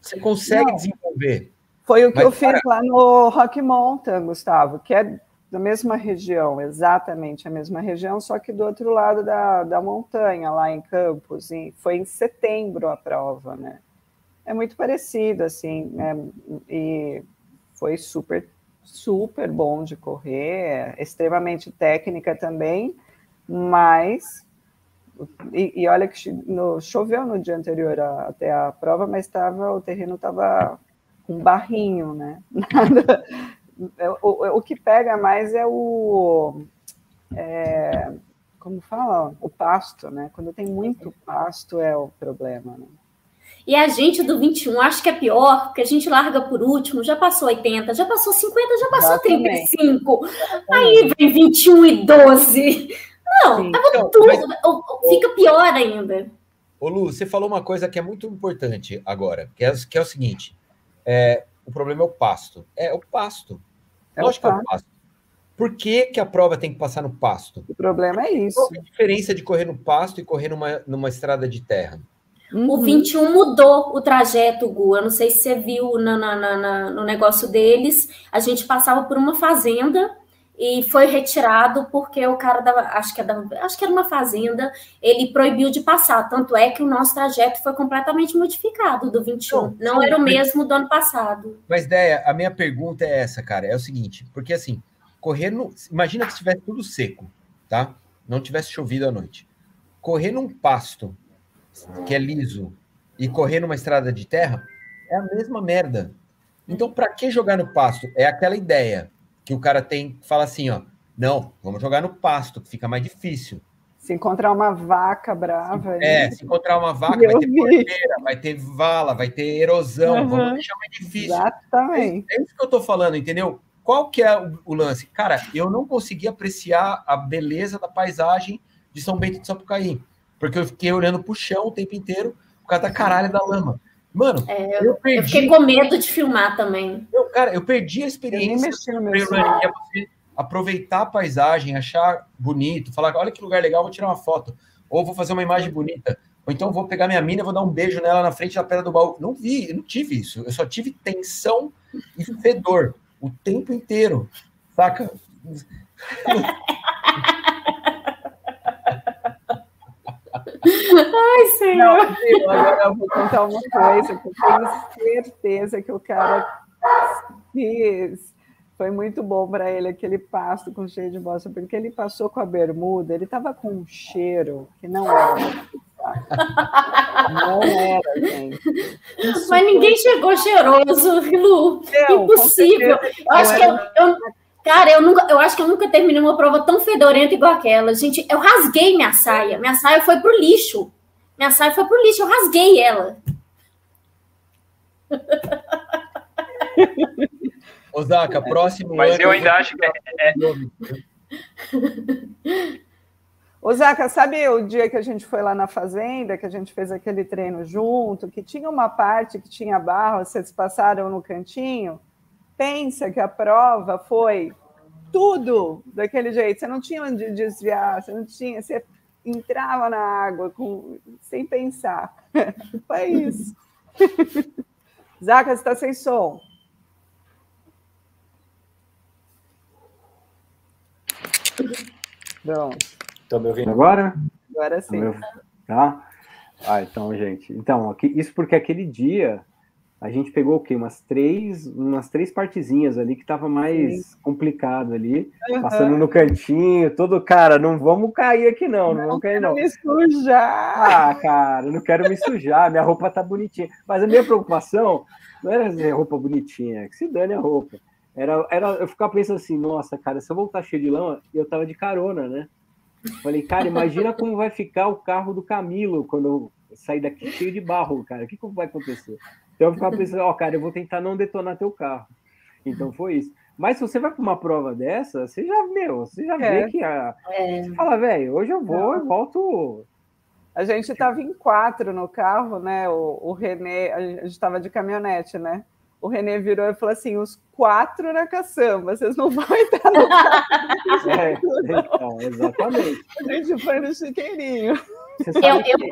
Você consegue não. desenvolver. Foi o que Mas, eu fiz lá no Rock Mountain, Gustavo, que é da mesma região, exatamente a mesma região, só que do outro lado da, da montanha, lá em Campos. E foi em setembro a prova, né? É muito parecido, assim, né? e foi super, super bom de correr, extremamente técnica também, mas. E, e olha que no, choveu no dia anterior a, até a prova, mas tava, o terreno estava com barrinho, né? Nada, é, o, o que pega mais é o. É, como fala? O pasto, né? Quando tem muito pasto é o problema, né? E a gente do 21 acho que é pior, porque a gente larga por último, já passou 80, já passou 50, já passou Exatamente. 35. Exatamente. Aí vem 21 e 12. Não, Sim, tava então, tudo. Mas... Fica pior ainda. Ô, Lu, você falou uma coisa que é muito importante agora, que é, que é o seguinte: é, o problema é o pasto. É o pasto. É Lógico o pasto. que é o pasto. Por que, que a prova tem que passar no pasto? O problema é isso. Qual é a diferença de correr no pasto e correr numa, numa estrada de terra? Uhum. O 21 mudou o trajeto, Gu. Eu não sei se você viu na, na, na, no negócio deles. A gente passava por uma fazenda e foi retirado porque o cara da, acho que, é da, acho que era uma fazenda, ele proibiu de passar. Tanto é que o nosso trajeto foi completamente modificado do 21. Não, não era o mesmo do ano passado. Mas, ideia, a minha pergunta é essa, cara. É o seguinte, porque assim, correr no. Imagina que estivesse tudo seco, tá? Não tivesse chovido à noite. Correr num pasto que é liso e correr numa estrada de terra é a mesma merda. Então, para que jogar no pasto? É aquela ideia que o cara tem, fala assim, ó, Não, vamos jogar no pasto, que fica mais difícil. Se encontrar uma vaca brava. É, se encontrar uma vaca, vai ter porteira, vai ter vala, vai ter erosão, uhum. vamos deixar mais difícil. Exatamente. É, é, isso que eu tô falando, entendeu? Qual que é o, o, lance? Cara, eu não consegui apreciar a beleza da paisagem de São Bento de Sapucaí, porque eu fiquei olhando pro chão o tempo inteiro por causa da caralho da lama. Mano, é, eu, eu, perdi... eu, fiquei com medo de filmar também. Eu, cara, eu perdi a experiência. Eu nem mexi no meu você aproveitar a paisagem, achar bonito, falar, olha que lugar legal, vou tirar uma foto. Ou vou fazer uma imagem bonita. Ou então vou pegar minha mina, vou dar um beijo nela na frente da pedra do baú. Não vi, não tive isso. Eu só tive tensão e fedor o tempo inteiro. Saca? Ai, senhor. Não, agora eu vou contar uma coisa que eu tenho certeza que o cara quis foi muito bom para ele aquele pasto com cheio de bosta, porque ele passou com a bermuda, ele estava com um cheiro que não era. Não era, gente. Isso Mas ninguém chegou cheiroso, Lu. Não, Impossível. Eu acho que eu, eu, cara, eu nunca, eu acho que eu nunca terminei uma prova tão fedorenta igual aquela. Gente, eu rasguei minha saia. Minha saia foi pro lixo. Minha saia foi pro lixo, eu rasguei ela. Osaka, próximo. Mas eu ainda acho que é. é... Osaka, sabe o dia que a gente foi lá na fazenda, que a gente fez aquele treino junto, que tinha uma parte que tinha barro, vocês passaram no cantinho? Pensa que a prova foi tudo daquele jeito. Você não tinha onde desviar, você não tinha, você entrava na água com, sem pensar. foi isso. Zaca, você está sem som. Pronto. Estão me ouvindo agora? Agora sim. Tá? Ah, então, gente. Então, aqui, isso porque aquele dia a gente pegou o quê? Umas três, umas três partezinhas ali que estava mais sim. complicado ali, uhum. passando no cantinho, todo cara, não vamos cair aqui não, não, não vamos cair não. me sujar. Ah, cara, não quero me sujar, minha roupa tá bonitinha. Mas a minha preocupação não era dizer roupa bonitinha, que se dane a roupa. Era, era, eu ficava pensando assim, nossa, cara, se eu voltar cheio de lama, eu tava de carona, né? Falei, cara, imagina como vai ficar o carro do Camilo quando eu sair daqui cheio de barro, cara. O que, que vai acontecer? Então eu ficava pensando, ó, oh, cara, eu vou tentar não detonar teu carro. Então foi isso. Mas se você vai para uma prova dessa, você já, meu, você já é. vê que a. É. Você fala, velho, hoje eu vou, eu volto. A gente estava em quatro no carro, né? O, o René, a gente estava de caminhonete, né? o Renê virou e falou assim: os quatro na caçamba, vocês não vão entrar no carro. É, então, exatamente. A gente foi no chiqueirinho. Eu, eu,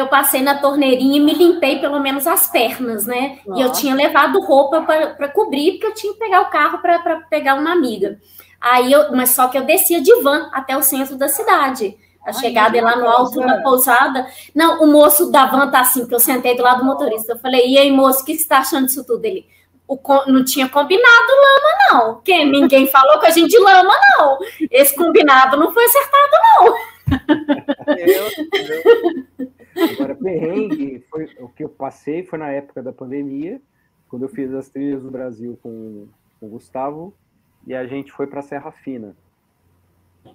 eu, passei na torneirinha e me limpei pelo menos as pernas, né? Nossa. E eu tinha levado roupa para cobrir, porque eu tinha que pegar o carro para pegar uma amiga. Aí eu, mas só que eu descia de van até o centro da cidade. A chegada é lá no alto da pousada. Não, o moço da van tá assim, que eu sentei do lado do motorista. Eu falei, e aí, moço, o que você está achando disso tudo? Ele, o, não tinha combinado lama, não. Que ninguém falou com a gente de lama, não. Esse combinado não foi acertado, não. Agora, perrengue, foi, o que eu passei foi na época da pandemia, quando eu fiz as trilhas do Brasil com, com o Gustavo, e a gente foi para a Serra Fina.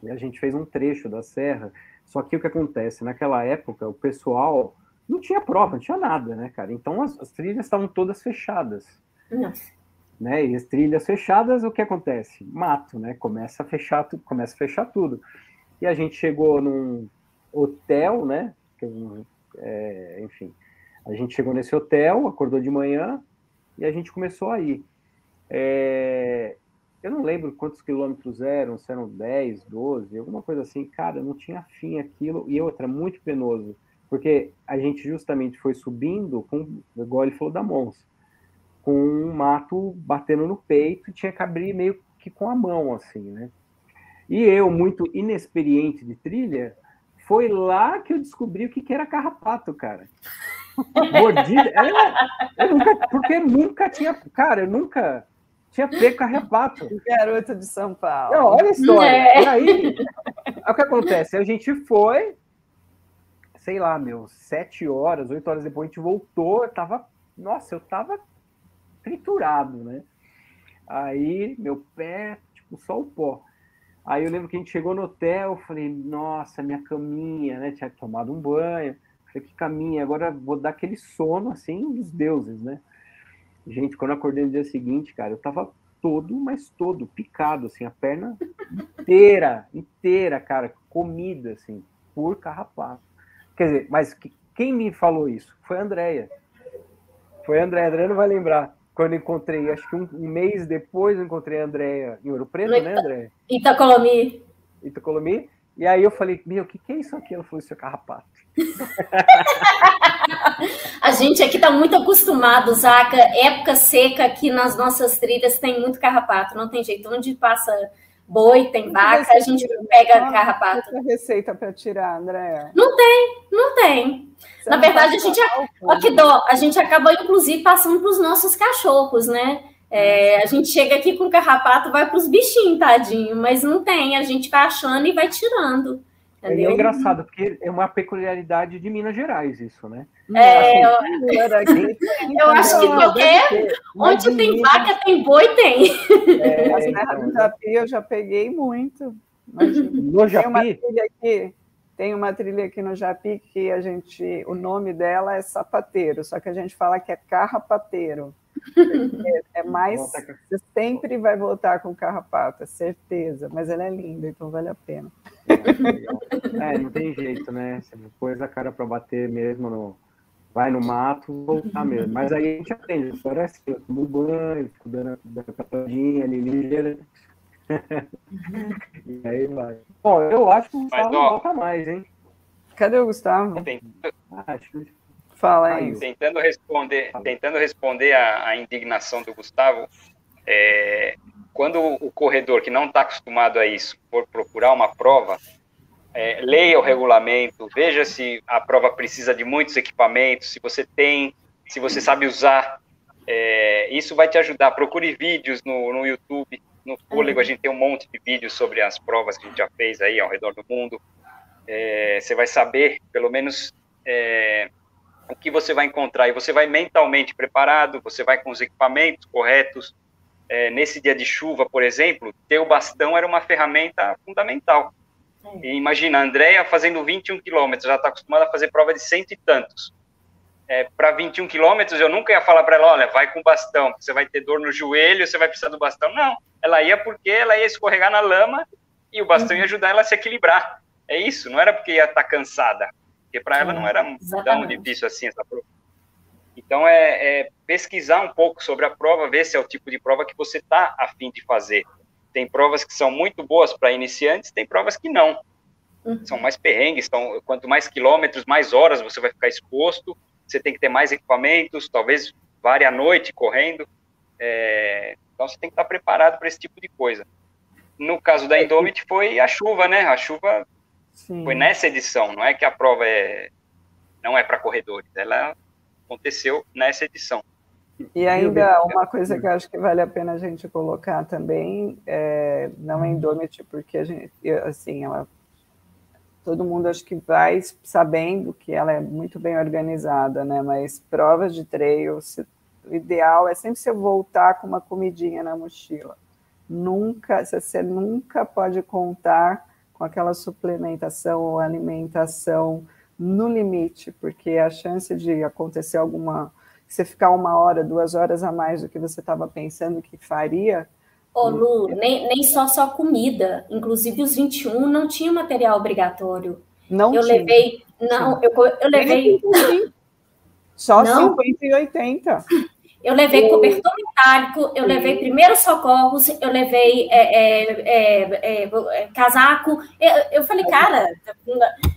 E a gente fez um trecho da serra. Só que o que acontece? Naquela época, o pessoal não tinha prova, não tinha nada, né, cara? Então as, as trilhas estavam todas fechadas. Nossa. Né? E as trilhas fechadas, o que acontece? Mato, né? Começa a fechar, começa a fechar tudo. E a gente chegou num hotel, né? É, enfim, a gente chegou nesse hotel, acordou de manhã e a gente começou a ir. É, eu não lembro quantos quilômetros eram, se eram 10, 12, alguma coisa assim. Cara, não tinha fim aquilo. E outra, muito penoso. Porque a gente justamente foi subindo, com, igual ele falou da Mons, com um mato batendo no peito e tinha que abrir meio que com a mão, assim, né? E eu, muito inexperiente de trilha, foi lá que eu descobri o que, que era carrapato, cara. Mordida. É, eu nunca, porque nunca tinha. Cara, eu nunca tinha pego carrepato. Garoto de São Paulo. Não, olha a história. É. E aí, o que acontece? A gente foi, sei lá, meu, sete horas, oito horas depois, a gente voltou, eu tava, nossa, eu tava triturado, né? Aí, meu pé, tipo, só o pó. Aí eu lembro que a gente chegou no hotel, falei, nossa, minha caminha, né? Tinha tomado um banho. Falei, que caminha, agora vou dar aquele sono assim dos deuses, né? Gente, quando eu acordei no dia seguinte, cara, eu tava todo, mas todo, picado, assim, a perna inteira, inteira, cara, comida, assim, por carrapato. Quer dizer, mas quem me falou isso? Foi a Andrea. Foi a Andrea, a Andrea não vai lembrar. Quando encontrei, acho que um, um mês depois, eu encontrei a Andrea em Ouro Preto, né, Andrea? Itacolomi. Itacolomi. E aí eu falei, meu, o que, que é isso aqui? Ela falou, isso é carrapato. a gente aqui está muito acostumado, Zaca. Época seca aqui nas nossas trilhas tem muito carrapato, não tem jeito. Onde passa boi, tem vaca, a gente pega carrapato. Tem receita para tirar, Andréa? Não tem, não tem. Você Na verdade, a gente, ó, que dó, a gente acaba, inclusive, passando para os nossos cachorros, né? É, a gente chega aqui com o carrapato, vai para os bichinhos, tadinho, mas não tem, a gente vai achando e vai tirando. Entendeu? É engraçado, porque é uma peculiaridade de Minas Gerais, isso, né? É, assim, eu, eu acho que qualquer. Onde tem vaca, tem boi, tem. É, Serra do Japi eu já peguei muito. no Japi? Tem uma trilha aqui. Tem uma trilha aqui no Japi que a gente, o nome dela é sapateiro, só que a gente fala que é carrapateiro. É, é mais. Você sempre vai voltar com carrapato, é certeza, mas ela é linda, então vale a pena. É, não tem jeito, né? Você pôs a cara para bater mesmo no. Vai no mato, voltar mesmo. Mas aí a gente aprende, a história é assim, eu tomo banho, fico dando, dando a capadinha ali ligeira. e aí vai. Bom, eu acho que o Gustavo não volta mais, hein? Cadê o Gustavo? Ah, acho que Fala aí. Tentando responder, tentando responder a, a indignação do Gustavo, é, quando o corredor que não está acostumado a isso for procurar uma prova, é, leia o regulamento, veja se a prova precisa de muitos equipamentos, se você tem, se você sabe usar. É, isso vai te ajudar. Procure vídeos no, no YouTube. No Fôlego a gente tem um monte de vídeos sobre as provas que a gente já fez aí ao redor do mundo. É, você vai saber, pelo menos, é, o que você vai encontrar. E você vai mentalmente preparado, você vai com os equipamentos corretos. É, nesse dia de chuva, por exemplo, ter o bastão era uma ferramenta fundamental. E imagina, a Andrea fazendo 21 quilômetros, já está acostumada a fazer prova de cento e tantos. É, para 21 quilômetros, eu nunca ia falar para ela, olha, vai com bastão, você vai ter dor no joelho, você vai precisar do bastão. Não, ela ia porque ela ia escorregar na lama e o bastão ia ajudar ela a se equilibrar. É isso, não era porque ia estar tá cansada. Porque para ela não era Exatamente. tão difícil assim essa prova. Então, é, é, pesquisar um pouco sobre a prova, ver se é o tipo de prova que você está afim de fazer. Tem provas que são muito boas para iniciantes, tem provas que não. Uhum. São mais perrengues, então, quanto mais quilômetros, mais horas você vai ficar exposto, você tem que ter mais equipamentos, talvez vare a noite correndo. É, então, você tem que estar preparado para esse tipo de coisa. No caso da Indomit, foi a chuva, né? A chuva Sim. Foi nessa edição, não é que a prova é não é para corredores, ela aconteceu nessa edição. E ainda uma coisa que eu acho que vale a pena a gente colocar também, é, não é Indomit, porque a gente, assim, ela, todo mundo acho que vai sabendo que ela é muito bem organizada, né? Mas provas de trail, se, o ideal é sempre você voltar com uma comidinha na mochila. Nunca, você nunca pode contar com aquela suplementação ou alimentação no limite, porque a chance de acontecer alguma. Você ficar uma hora, duas horas a mais do que você estava pensando que faria. Ô, Lu, nem, nem só só comida. Inclusive, os 21 não tinha material obrigatório. Não eu tinha. levei. Não, eu, eu levei. Só não. 50 e 80. Eu levei cobertor metálico, eu levei primeiros socorros, eu levei é, é, é, é casaco. Eu, eu, falei, cara,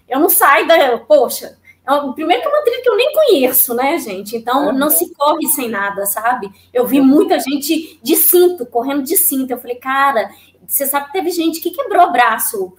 eu não saio da. Poxa, é primeiro que é uma trilha que eu nem conheço, né, gente? Então não se corre sem nada, sabe? Eu vi muita gente de cinto, correndo de cinto. Eu falei, cara, você sabe que teve gente que quebrou o braço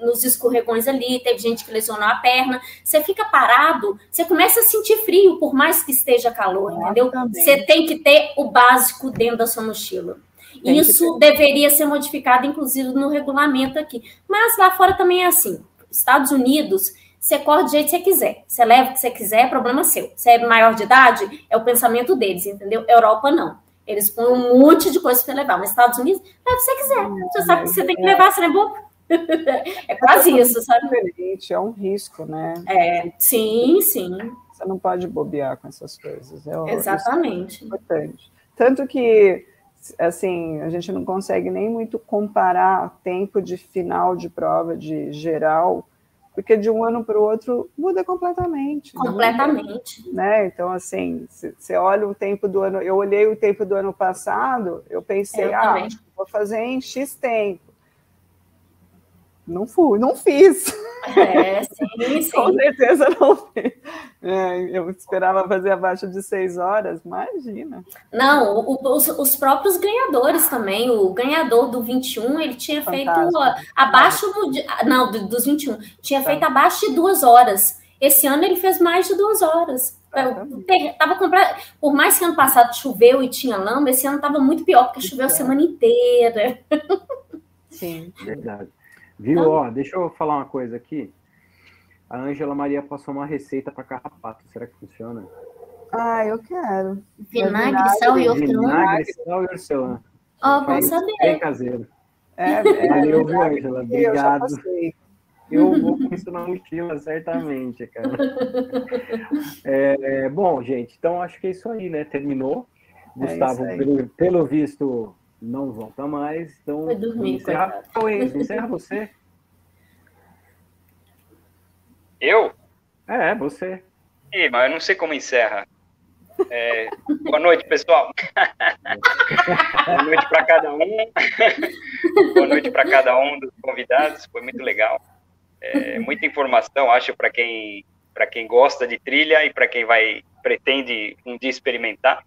nos escorregões ali, teve gente que lesionou a perna. Você fica parado, você começa a sentir frio, por mais que esteja calor, entendeu? Você tem que ter o básico dentro da sua mochila. Tem Isso deveria ser modificado, inclusive, no regulamento aqui. Mas lá fora também é assim. Estados Unidos, você corre do jeito que você quiser. Você leva o que você quiser, é problema seu. Você é maior de idade, é o pensamento deles, entendeu? Europa não. Eles põem um monte de coisa para levar. Mas Estados Unidos, leva se você quiser. Você sabe que você tem que levar, você não é bobo. É quase isso, sabe? Diferente, é um risco, né? É, sim, sim. Você não pode bobear com essas coisas. É, Exatamente. É importante. Tanto que, assim, a gente não consegue nem muito comparar tempo de final de prova de geral, porque de um ano para o outro muda completamente. Completamente. Muda, né? Então, assim, você olha o tempo do ano. Eu olhei o tempo do ano passado, eu pensei, eu ah, também. vou fazer em X tempo. Não fui, não fiz. É, sim, sim. Com certeza não fiz. É, eu esperava fazer abaixo de seis horas, imagina. Não, o, os, os, próprios ganhadores também. O ganhador do 21, ele tinha Fantástico. feito abaixo do, não, dos 21, tinha feito tá. abaixo de duas horas. Esse ano ele fez mais de duas horas. Eu, tava comprando, por mais que ano passado choveu e tinha lama, esse ano estava muito pior, porque choveu a semana inteira. Sim, verdade. Viu? Ó, deixa eu falar uma coisa aqui. A Ângela Maria passou uma receita para carrapato. Será que funciona? Ah, eu quero. Vinagre, sal e hortelã. Vinagre, sal e hortelã. Ó, oh, bom saber. Bem caseiro. É, é Valeu, viu, Ângela? Obrigado. Eu, eu vou com isso na mochila, certamente, cara. É, bom, gente, então acho que é isso aí, né? Terminou. É Gustavo, é pelo, pelo visto, não volta mais. Então, Foi dormir, encerra, encerra você. Eu? É, você. Ih, mas eu não sei como encerra. É, boa noite, pessoal. boa noite para cada um. boa noite para cada um dos convidados. Foi muito legal. É, muita informação, acho, para quem para quem gosta de trilha e para quem vai pretende um dia experimentar.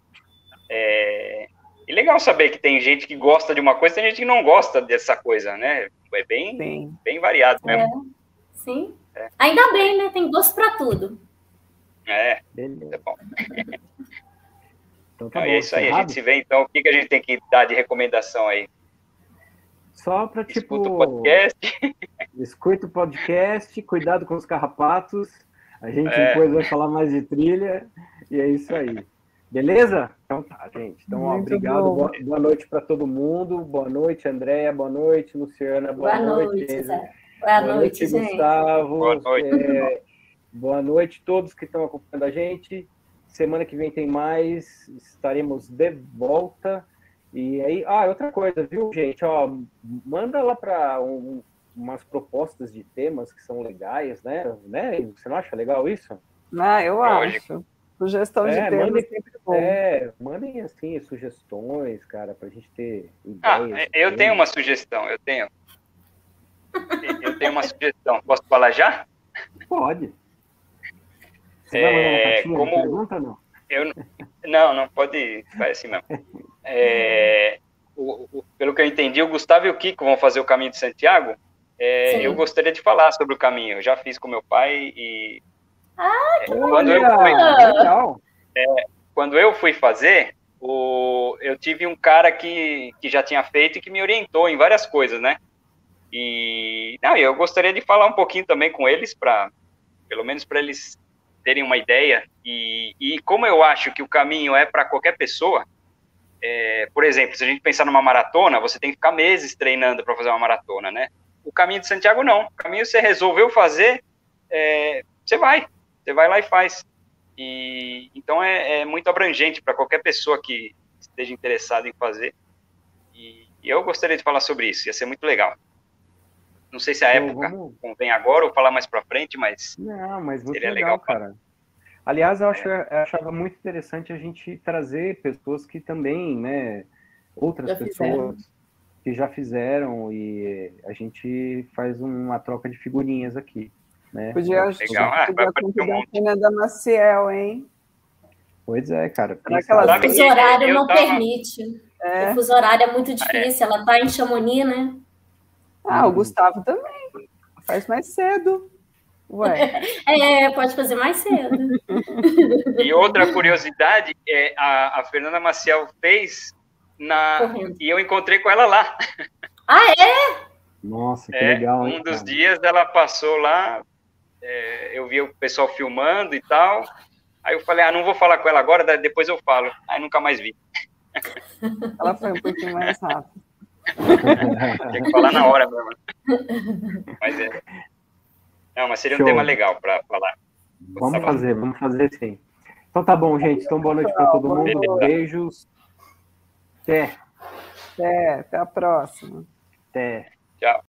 É, e legal saber que tem gente que gosta de uma coisa, tem gente que não gosta dessa coisa, né? É bem, bem variado mesmo. É, sim. É. Ainda bem, né? Tem gosto para tudo. É, é bom. Então, tá bom, é isso aí, a gente se vê então. O que, que a gente tem que dar de recomendação aí? Só para tipo. Escuta o podcast. Escuta o podcast, cuidado com os carrapatos. A gente é. depois vai falar mais de trilha. E é isso aí. Beleza? Então tá, gente. Então, ó, obrigado. Boa, boa, noite para todo mundo. Boa noite, Andréia. Boa noite, Luciana. Boa, boa noite. noite boa, boa noite, noite Gustavo. Boa noite. É, boa noite a todos que estão acompanhando a gente. Semana que vem tem mais. Estaremos de volta. E aí, ah, outra coisa, viu, gente? Ó, manda lá para um, umas propostas de temas que são legais, né? né? Você não acha legal isso? Ah, eu Lógico. acho. Sugestão de é, temas mandem, sempre bom. É, mandem assim sugestões, cara, pra gente ter ah, ideias. Ah, eu tenho uma sugestão, eu tenho. Eu tenho uma sugestão. Posso falar já? Pode. Você é, como pergunta, não? Eu, não, não pode. Vai assim mesmo. É, o, o, pelo que eu entendi, o Gustavo e o Kiko vão fazer o caminho de Santiago. É, eu gostaria de falar sobre o caminho. Eu já fiz com meu pai e ah, que quando eu fui, é, quando eu fui fazer, o, eu tive um cara que, que já tinha feito e que me orientou em várias coisas, né? E não, eu gostaria de falar um pouquinho também com eles, para pelo menos para eles terem uma ideia. E, e como eu acho que o caminho é para qualquer pessoa, é, por exemplo, se a gente pensar numa maratona, você tem que ficar meses treinando para fazer uma maratona, né? O caminho de Santiago não. O caminho você resolveu fazer, é, você vai. Você vai lá e faz. E então é, é muito abrangente para qualquer pessoa que esteja interessada em fazer. E, e, eu gostaria de falar sobre isso. Ia ser muito legal. Não sei se a então, época vamos... convém agora ou falar mais para frente, mas não, mas seria legal, legal cara. Aliás, eu, acho, é. eu achava muito interessante a gente trazer pessoas que também, né, outras já pessoas fizeram. que já fizeram e a gente faz uma troca de figurinhas aqui. Né? Podia, Legal. Ah, podia um monte. da Maciel, hein? Pois é, cara. O fuso horário não tava... permite. É. O fuso horário é muito difícil. Ela tá em Chamonix, né? Ah, o Gustavo também. Faz mais cedo. Ué. É, pode fazer mais cedo. E outra curiosidade é a, a Fernanda Maciel fez na Correndo. e eu encontrei com ela lá. Ah, é? Nossa, que é, legal. Um dos dias ela passou lá, é, eu vi o pessoal filmando e tal. Aí eu falei, ah, não vou falar com ela agora, depois eu falo. Aí nunca mais vi. Ela foi um pouquinho mais rápida. Tinha que falar na hora mesmo. Mas é. Não, mas seria Show. um tema legal para falar. Vamos Tá fazer, vamos fazer sim. Então tá bom, gente. Então boa noite para todo mundo. noite. Beijos. Até. Até, até a próxima. Até.